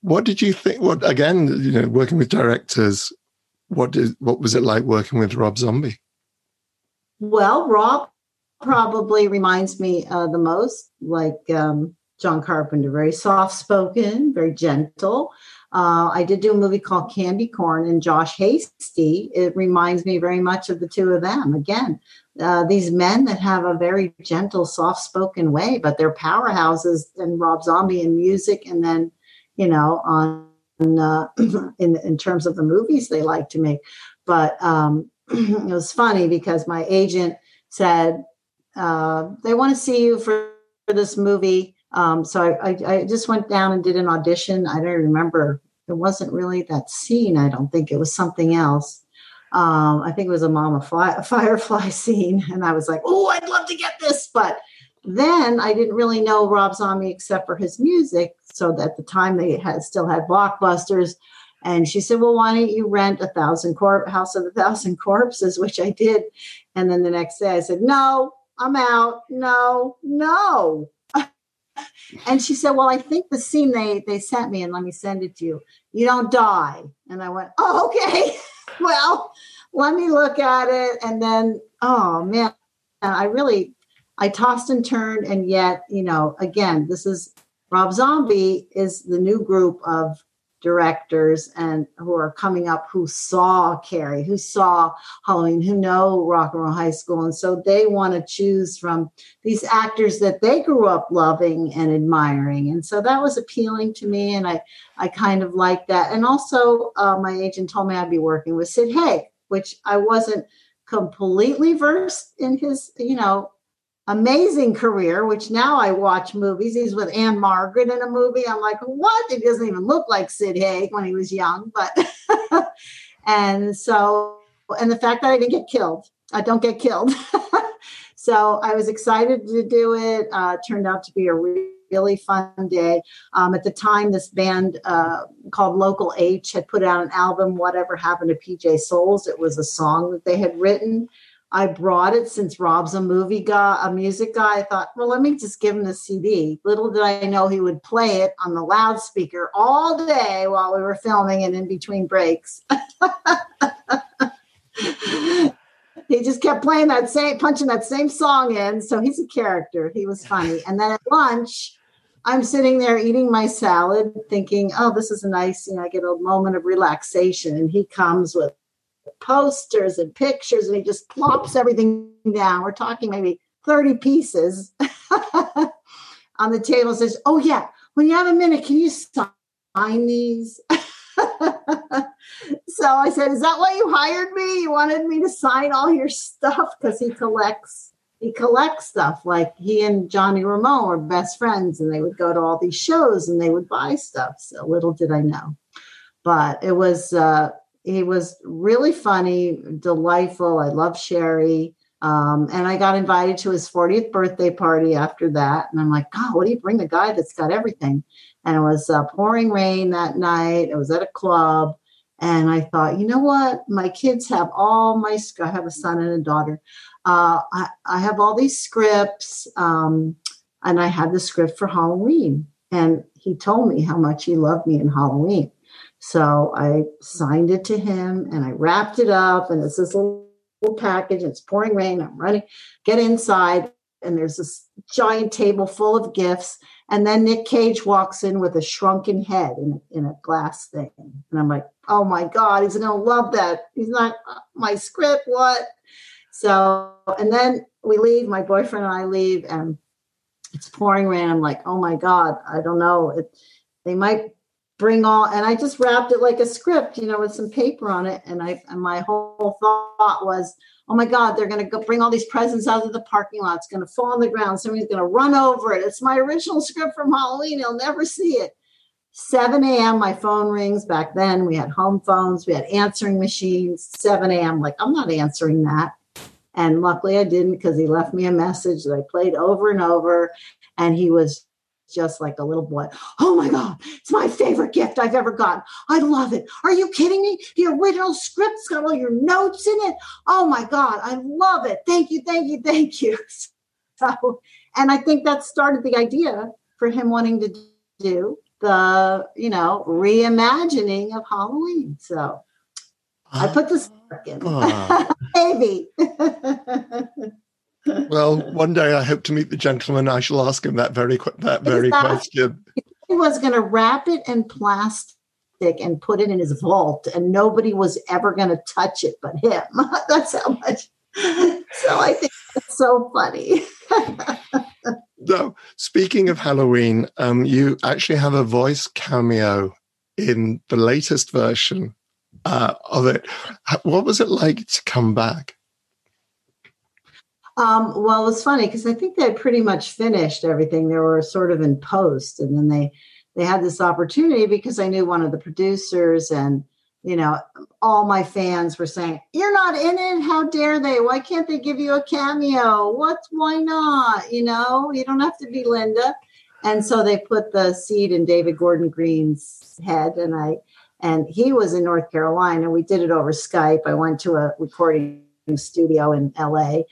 What did you think? What again? You know, working with directors, what did what was it like working with Rob Zombie? Well, Rob probably reminds me uh, the most like um, John Carpenter, very soft spoken, very gentle. Uh, I did do a movie called Candy Corn and Josh Hasty. It reminds me very much of the two of them. Again, uh, these men that have a very gentle, soft spoken way, but they're powerhouses and Rob Zombie in music. And then, you know, on uh, in, in terms of the movies they like to make. But um, it was funny because my agent said uh, they want to see you for, for this movie. Um, so I, I, I, just went down and did an audition. I don't remember. It wasn't really that scene. I don't think it was something else. Um, I think it was a mama fly, a firefly scene, and I was like, "Oh, I'd love to get this," but then I didn't really know Rob Zombie except for his music. So at the time they had still had blockbusters. And she said, Well, why don't you rent a thousand corp house of a thousand corpses, which I did. And then the next day I said, No, I'm out. No, no. and she said, Well, I think the scene they they sent me, and let me send it to you. You don't die. And I went, Oh, okay. well, let me look at it. And then, oh man, I really I tossed and turned, and yet, you know, again, this is Rob Zombie is the new group of directors and who are coming up who saw Carrie, who saw Halloween, who know Rock and Roll High School. And so they want to choose from these actors that they grew up loving and admiring. And so that was appealing to me. And I, I kind of liked that. And also, uh, my agent told me I'd be working with Sid Haig, which I wasn't completely versed in his, you know, amazing career, which now I watch movies. He's with Ann-Margret in a movie. I'm like, what? He doesn't even look like Sid Haig when he was young. But and so and the fact that I didn't get killed. I don't get killed. so I was excited to do it. Uh, turned out to be a really fun day. Um, at the time, this band uh, called Local H had put out an album, Whatever Happened to PJ Soles. It was a song that they had written. I brought it since Rob's a movie guy, a music guy. I thought, well, let me just give him the CD. Little did I know he would play it on the loudspeaker all day while we were filming and in between breaks. he just kept playing that same, punching that same song in. So he's a character. He was funny. And then at lunch, I'm sitting there eating my salad, thinking, oh, this is a nice, you know, I get a moment of relaxation. And he comes with posters and pictures, and he just plops everything down. We're talking maybe 30 pieces on the table. Says, Oh, yeah, when you have a minute, can you sign these? so I said, Is that why you hired me? You wanted me to sign all your stuff? Because he collects. He collects stuff like he and Johnny Ramone were best friends, and they would go to all these shows and they would buy stuff. So little did I know, but it was uh, he was really funny, delightful. I love Sheri. Um, and I got invited to his 40th birthday party after that. And I'm like, God, what do you bring the guy that's got everything? And it was uh, pouring rain that night. It was at a club. And I thought, you know what? My kids have all my, I have a son and a daughter. Uh, I, I, have all these scripts. Um, and I had the script for Halloween. And he told me how much he loved me in Halloween. So I signed it to him and I wrapped it up, and it's this little, package. it's pouring rain. I'm running, get inside, and there's this giant table full of gifts. And then Nick Cage walks in with a shrunken head in, in a glass thing. And I'm like, oh my God, he's going to love that. He's not uh, my script. What? So, and then we leave, my boyfriend and I leave, and it's pouring rain. I'm like, oh my God, I don't know. It, they might bring all and i just wrapped it like a script you know with some paper on it and i and my whole thought was oh my god they're going to bring all these presents out of the parking lot. It's going to fall on the ground. Somebody's going to run over it. It's my original script from halloween. You'll never see it. 7 a.m my phone rings. Back then we had home phones. We had answering machines. 7 a.m like i'm not answering that. And luckily i didn't because he left me a message that i played over and over and he was just like a little boy. Oh my God, it's my favorite gift I've ever gotten. I love it. Are you kidding me? The original script's got all your notes in it. Oh my God, I love it. Thank you, thank you, thank you. So, and I think that started the idea for him wanting to do the, you know, reimagining of Halloween. So I put the spark in. Uh, Maybe. well, one day I hope to meet the gentleman. I shall ask him that very that very that, question. He was going to wrap it in plastic and put it in his vault, and nobody was ever going to touch it but him. That's how much. So I think it's so funny. no, speaking of Halloween, um, you actually have a voice cameo in the latest version uh, of it. What was it like to come back? Um, well, it's funny because I think they had pretty much finished everything. They were sort of in post, and then they they had this opportunity because I knew one of the producers, and you know, all my fans were saying, "You're not in it. How dare they? Why can't they give you a cameo? What? Why not? You know, you don't have to be Linda." And so they put the seed in David Gordon Green's head, and I and he was in North Carolina. We did it over Skype. I went to a recording studio in LA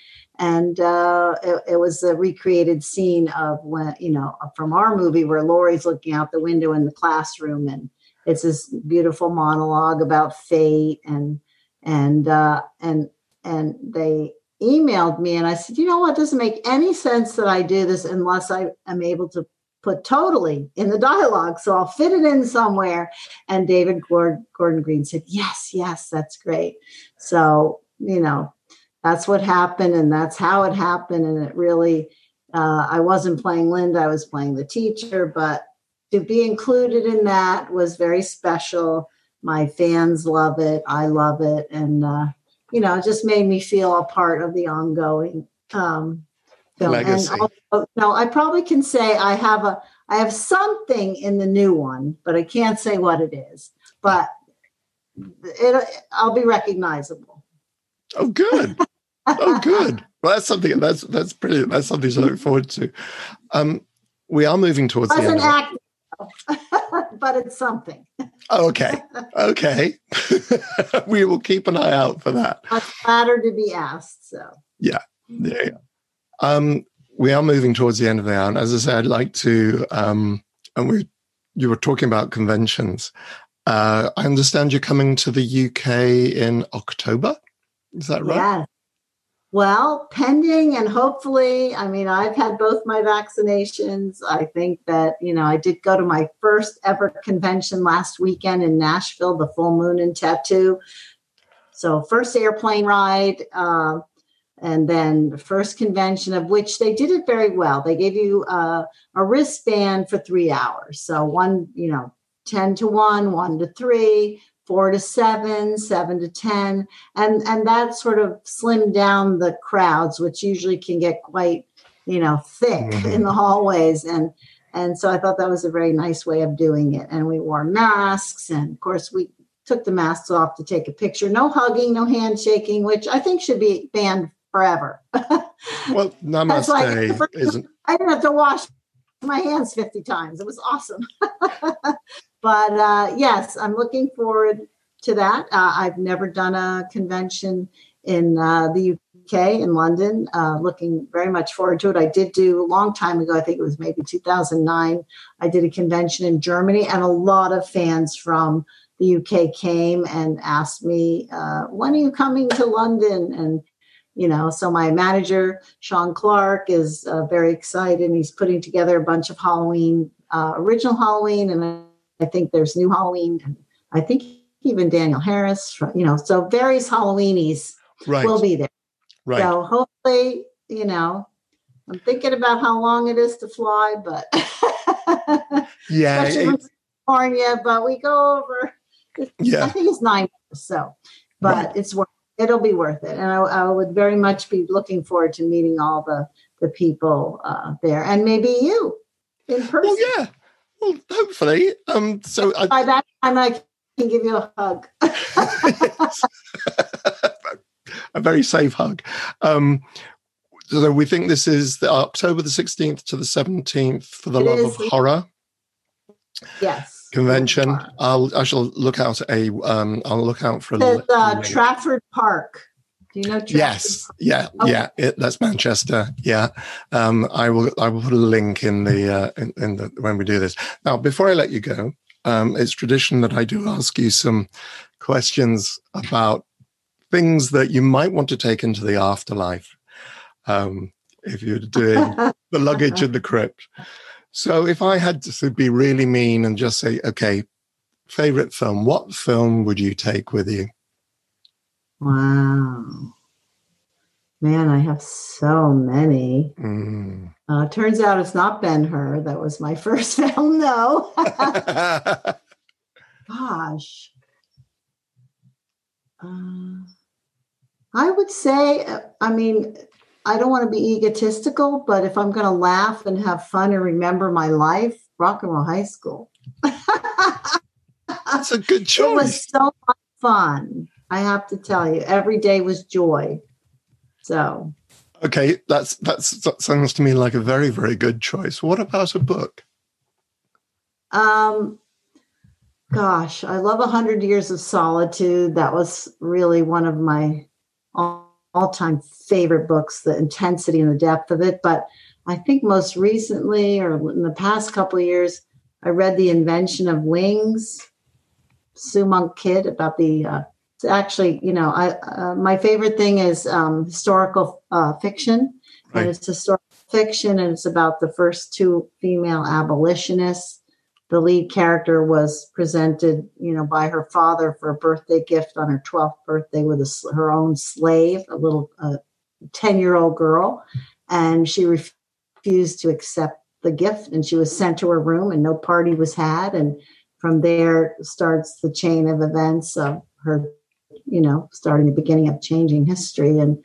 and uh, it, it, was a recreated scene of when you know from our movie where Laurie's looking out the window in the classroom, and it's this beautiful monologue about fate and and uh, and and they emailed me and I said, you know what, it doesn't make any sense that I do this unless I am able to put totally in the dialogue. So I'll fit it in somewhere. And David Gordon Green said, yes, yes, that's great. So, you know, that's what happened and that's how it happened and it really uh, i wasn't playing linda i was playing the teacher but to be included in that was very special my fans love it i love it and uh, you know it just made me feel a part of the ongoing um, film Legacy. and also, no i probably can say i have a i have something in the new one but i can't say what it is but it, i'll be recognizable Oh, good. Oh, good. Well, that's something. That's that's pretty. That's something to look forward to. Um, we are moving towards the end. Act, but it's something. Oh, okay. Okay. we will keep an eye out for that. I'm flattered to be asked. So. Yeah. Yeah. Um, we are moving towards the end of the hour, and as I said, I'd like to. Um, and we, you were talking about conventions. Uh, I understand you're coming to the UK in October. Is that right? Yes. Well, pending and hopefully, I mean, I've had both my vaccinations. I think that, you know, I did go to my first ever convention last weekend in Nashville, the Full Moon and Tattoo. So, first airplane ride, uh, and then the first convention of which they did it very well. They gave you uh, a wristband for three hours. So, one, you know, 10 to 1, 1 to 3, four to seven, seven to 10. And, and that sort of slimmed down the crowds, which usually can get quite, you know, thick mm-hmm. in the hallways. And, and so I thought that was a very nice way of doing it. And we wore masks. And of course, we took the masks off to take a picture. No hugging, no handshaking, which I think should be banned forever. well, namaste like, isn't. I didn't have to wash my hands 50 times. It was awesome. but uh, yes, I'm looking forward to that. Uh, I've never done a convention in uh, the UK in London. Uh, looking very much forward to it. I did do a long time ago. I think it was maybe 2009. I did a convention in Germany, and a lot of fans from the UK came and asked me, uh, "When are you coming to London?" and you know so my manager sean clark is uh, very excited and he's putting together a bunch of halloween uh, original halloween and I think there's New Halloween, and I think even Danielle Harris. You know, so various Halloweenies right. will be there. Right. So hopefully, you know, I'm thinking about how long it is to fly, but yeah, it, California. But we go over. Yeah, I think it's nine. So, but right. it's worth. It'll be worth it, and I, I, would very much be looking forward to meeting all the the people uh, there, and maybe you in person. Well, yeah, well, hopefully. Um, so I, by that time, I can give you a hug. a very safe hug. Um, so we think this is the October the 16th to the 17th for the it Love is. of Horror. Yes. Convention. I'll I shall look out a um I'll look out for a uh, Trafford Park. Do you know? Trafford? Yes. Yeah. Okay. Yeah. It, that's Manchester. Yeah. Um, I will. I will put a link in the uh, in, in the when we do this. Now, before I let you go, um, it's tradition that I do ask you some questions about things that you might want to take into the afterlife. Um, if you're doing the luggage in the crypt. So, if I had to be really mean and just say, okay, favorite film, what film would you take with you? Wow. Man, I have so many. Mm. Uh, turns out it's not Ben Hur. That was my first film, no. Gosh. Uh, I would say, uh, I mean, I don't want to be egotistical, but if I'm going to laugh and have fun and remember my life, rock and roll high school. That's a good choice. It was so much fun. I have to tell you, every day was joy. So, okay, that's that's that sounds to me like a very very good choice. What about a book? Um, gosh, I love A Hundred Years of Solitude. That was really one of my all time favorite books. The intensity and the depth of it. But I think most recently, or in the past couple of years, I read The Invention of Wings. Sue Monk Kidd about the uh, actually you know i uh, my favorite thing is um, historical uh, fiction. Right. and it's historical fiction and it's about the first two female abolitionists. The lead character was presented you know by her father for a birthday gift on her 12th birthday with a, her own slave a little 10 year old girl. And she refused to accept the gift and she was sent to her room and no party was had. And from there starts the chain of events of her you know, starting the beginning of changing history. And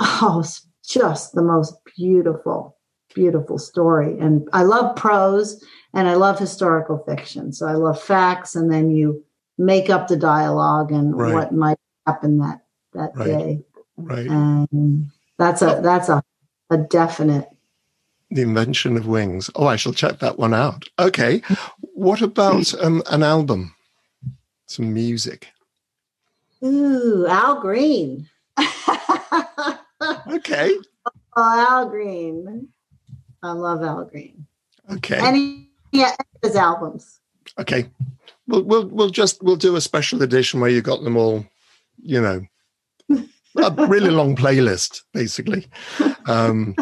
oh, it's just the most beautiful, beautiful story. And I love prose and I love historical fiction. So I love facts and then you make up the dialogue and right. what might happen that that right. day. Right. And that's a that's a a definite the invention of wings. Oh, I shall check that one out. Okay. What about um, an album? Some music. Ooh, Al Green. okay. Oh, Al Green. I love Al Green. Okay. And he, yeah, his albums. Okay. We'll we'll we'll just we'll do a special edition where you got them all, you know, a really long playlist, basically. Um,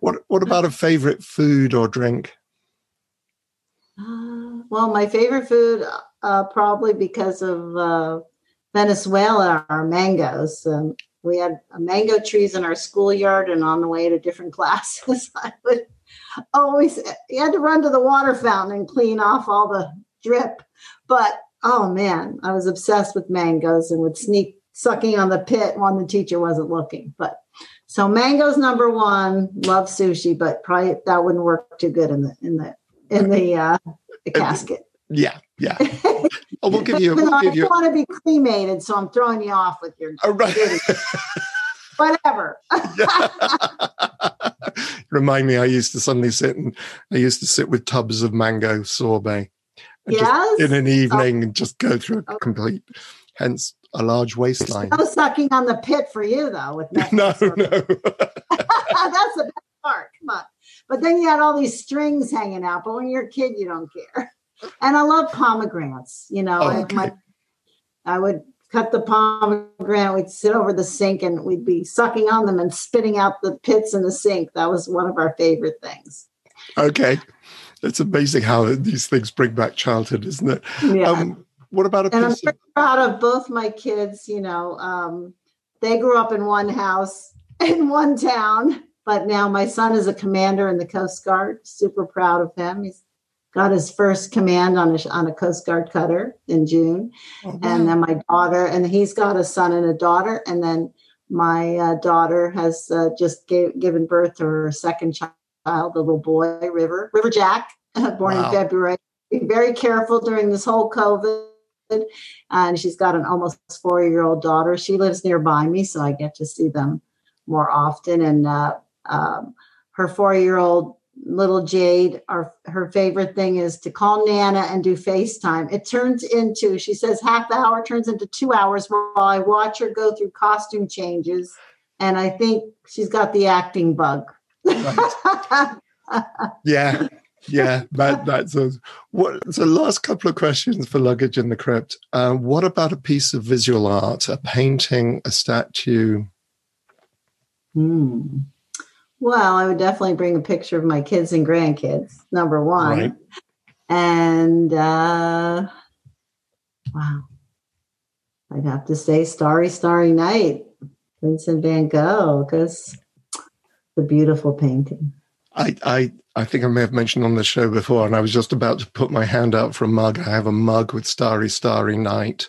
what what about a favorite food or drink? Uh, well, my favorite food, uh, probably because of uh, Venezuela are mangoes. Um, we had mango trees in our schoolyard, and on the way to different classes, I would always you had to run to the water fountain and clean off all the drip. But oh man, I was obsessed with mangoes and would sneak sucking on the pit when the teacher wasn't looking. But so mangoes number one. Love sushi, but probably that wouldn't work too good in the in the in the uh, the casket. Yeah, yeah. Oh, we'll give you. We'll give you. I want to be cremated, so I'm throwing you off with your. Oh, right. Whatever. Remind me, I used to suddenly sit and I used to sit with tubs of mango sorbet. Yes. in an oh. evening oh. and just go through a oh. complete, hence a large waistline. No sucking on the pit for you though. With no, no. That's the best part. Come on. But then you had all these strings hanging out. But when you're a kid, you don't care and I love pomegranates. You know, oh, okay. I, my, I would cut the pomegranate. We'd sit over the sink and we'd be sucking on them and spitting out the pits in the sink. That was one of our favorite things. Okay, it's amazing how these things bring back childhood, isn't it? Yeah. Um, what about a and piece I'm of- proud of both my kids. You know, um, they grew up in one house in one town, but now my son is a commander in the Coast Guard. Super proud of him. He's got his first command on a on a Coast Guard cutter in June, wow. and then my daughter, and he's got a son and a daughter, and then my uh, daughter has uh, just gave, given birth to her second child, the little boy River River Jack, born wow. in February. Be very careful during this whole COVID. And she's got an almost four year old daughter. She lives nearby me, so I get to see them more often. And uh, um, her four year old little Jade, our her favorite thing is to call Nana and do FaceTime. It turns into, she says, half the hour turns into two hours while I watch her go through costume changes. And I think she's got the acting bug. Right. yeah. Yeah, that that's a, what. So, last couple of questions for luggage in the crypt. Uh, what about a piece of visual art, a painting, a statue? Hmm. Well, I would definitely bring a picture of my kids and grandkids, number one. Right. And uh, wow, I'd have to say Starry, Starry Night, Vincent van Gogh, because the beautiful painting. I, I, I think I may have mentioned on the show before, and I was just about to put my hand out for a mug. I have a mug with Starry, Starry Night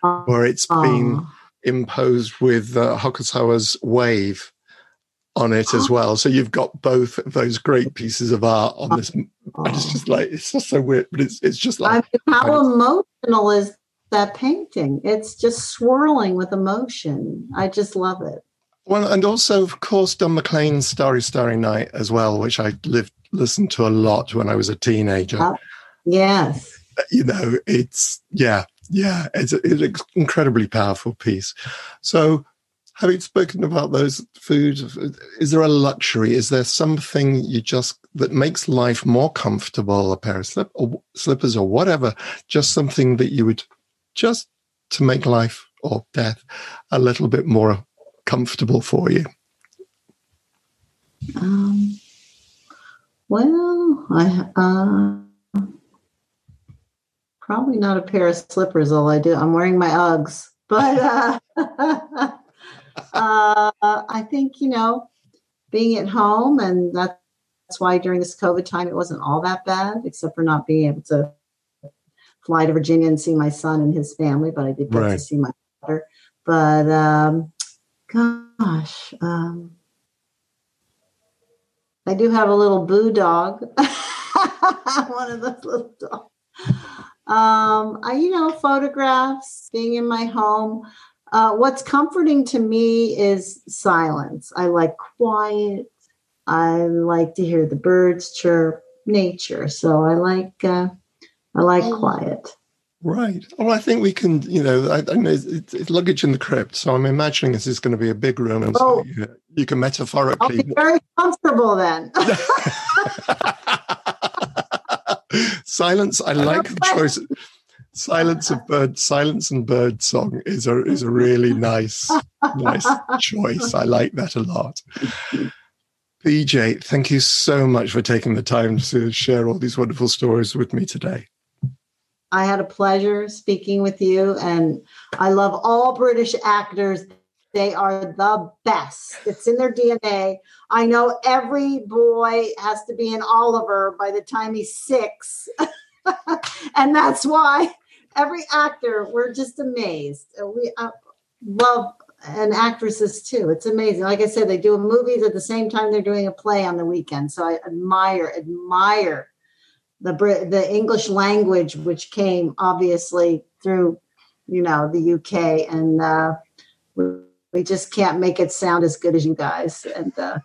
where it's been imposed with uh, Hokusawa's wave on it as well. So you've got both of those great pieces of art on this. And it's just like it's just so weird, but it's it's just like I mean, how emotional is that painting? It's just swirling with emotion. I just love it. Well, and also, of course, Don McLean's Starry Starry Night as well, which I lived listened to a lot when I was a teenager. Uh, yes. You know, it's yeah, yeah, it's, it's an incredibly powerful piece. So, having spoken about those foods, is there a luxury? Is there something you just that makes life more comfortable? A pair of slip or slippers or whatever, just something that you would just to make life or death a little bit more comfortable for you. Um, well, I uh, probably not a pair of slippers. All I do, I'm wearing my Uggs, but uh, uh, I think you know, being at home, and that's why during this COVID time it wasn't all that bad, except for not being able to fly to Virginia and see my son and his family. But I did get right. to see my daughter. But um, gosh. Um, I do have a little boo dog. One of those little dogs. Um, I, you know, photographs, being in my home. Uh, what's comforting to me is silence. I like quiet. I like to hear the birds chirp, nature. So I like uh, I like oh. quiet. Right. Well, I think we can, you know, I, I know it's, it's, luggage in the crypt, so I'm imagining this is going to be a big room, and oh, so you, you, can metaphorically. I'll be very comfortable then. Silence. I like the choice. Silence of bird. Silence and bird song is a is a really nice nice choice. I like that a lot. PJ, thank you so much for taking the time to share all these wonderful stories with me today. I had a pleasure speaking with you, and I love all British actors. They are the best. It's in their DNA. I know every boy has to be an Oliver by the time he's six. and that's why every actor, we're just amazed. We uh, love and actresses too. It's amazing. Like I said, they do movies at the same time they're doing a play on the weekend. So I admire, admire the the English language, which came obviously through, you know, the UK, and uh, we, we just can't make it sound as good as you guys. And uh,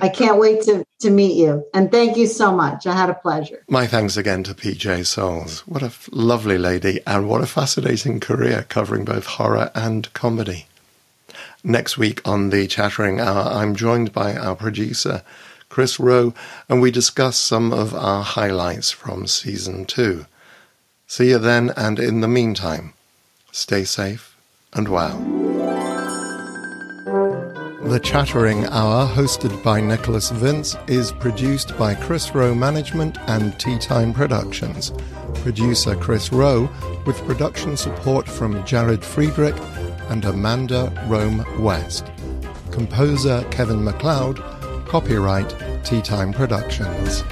I can't wait to to meet you. And thank you so much. I had a pleasure. My thanks again to PJ Soles. What a lovely lady, and what a fascinating career covering both horror and comedy. Next week on the Chattering Hour, I'm joined by our producer. Chris Rowe, and we discuss some of our highlights from season two. See you then, and in the meantime, stay safe and well. The Chattering Hour, hosted by Nicholas Vince, is produced by Chris Rowe Management and Tea Time Productions. Producer Chris Rowe, with production support from Jared Friedrich and Amanda Rome West. Composer Kevin MacLeod, Copyright Tea Time Productions.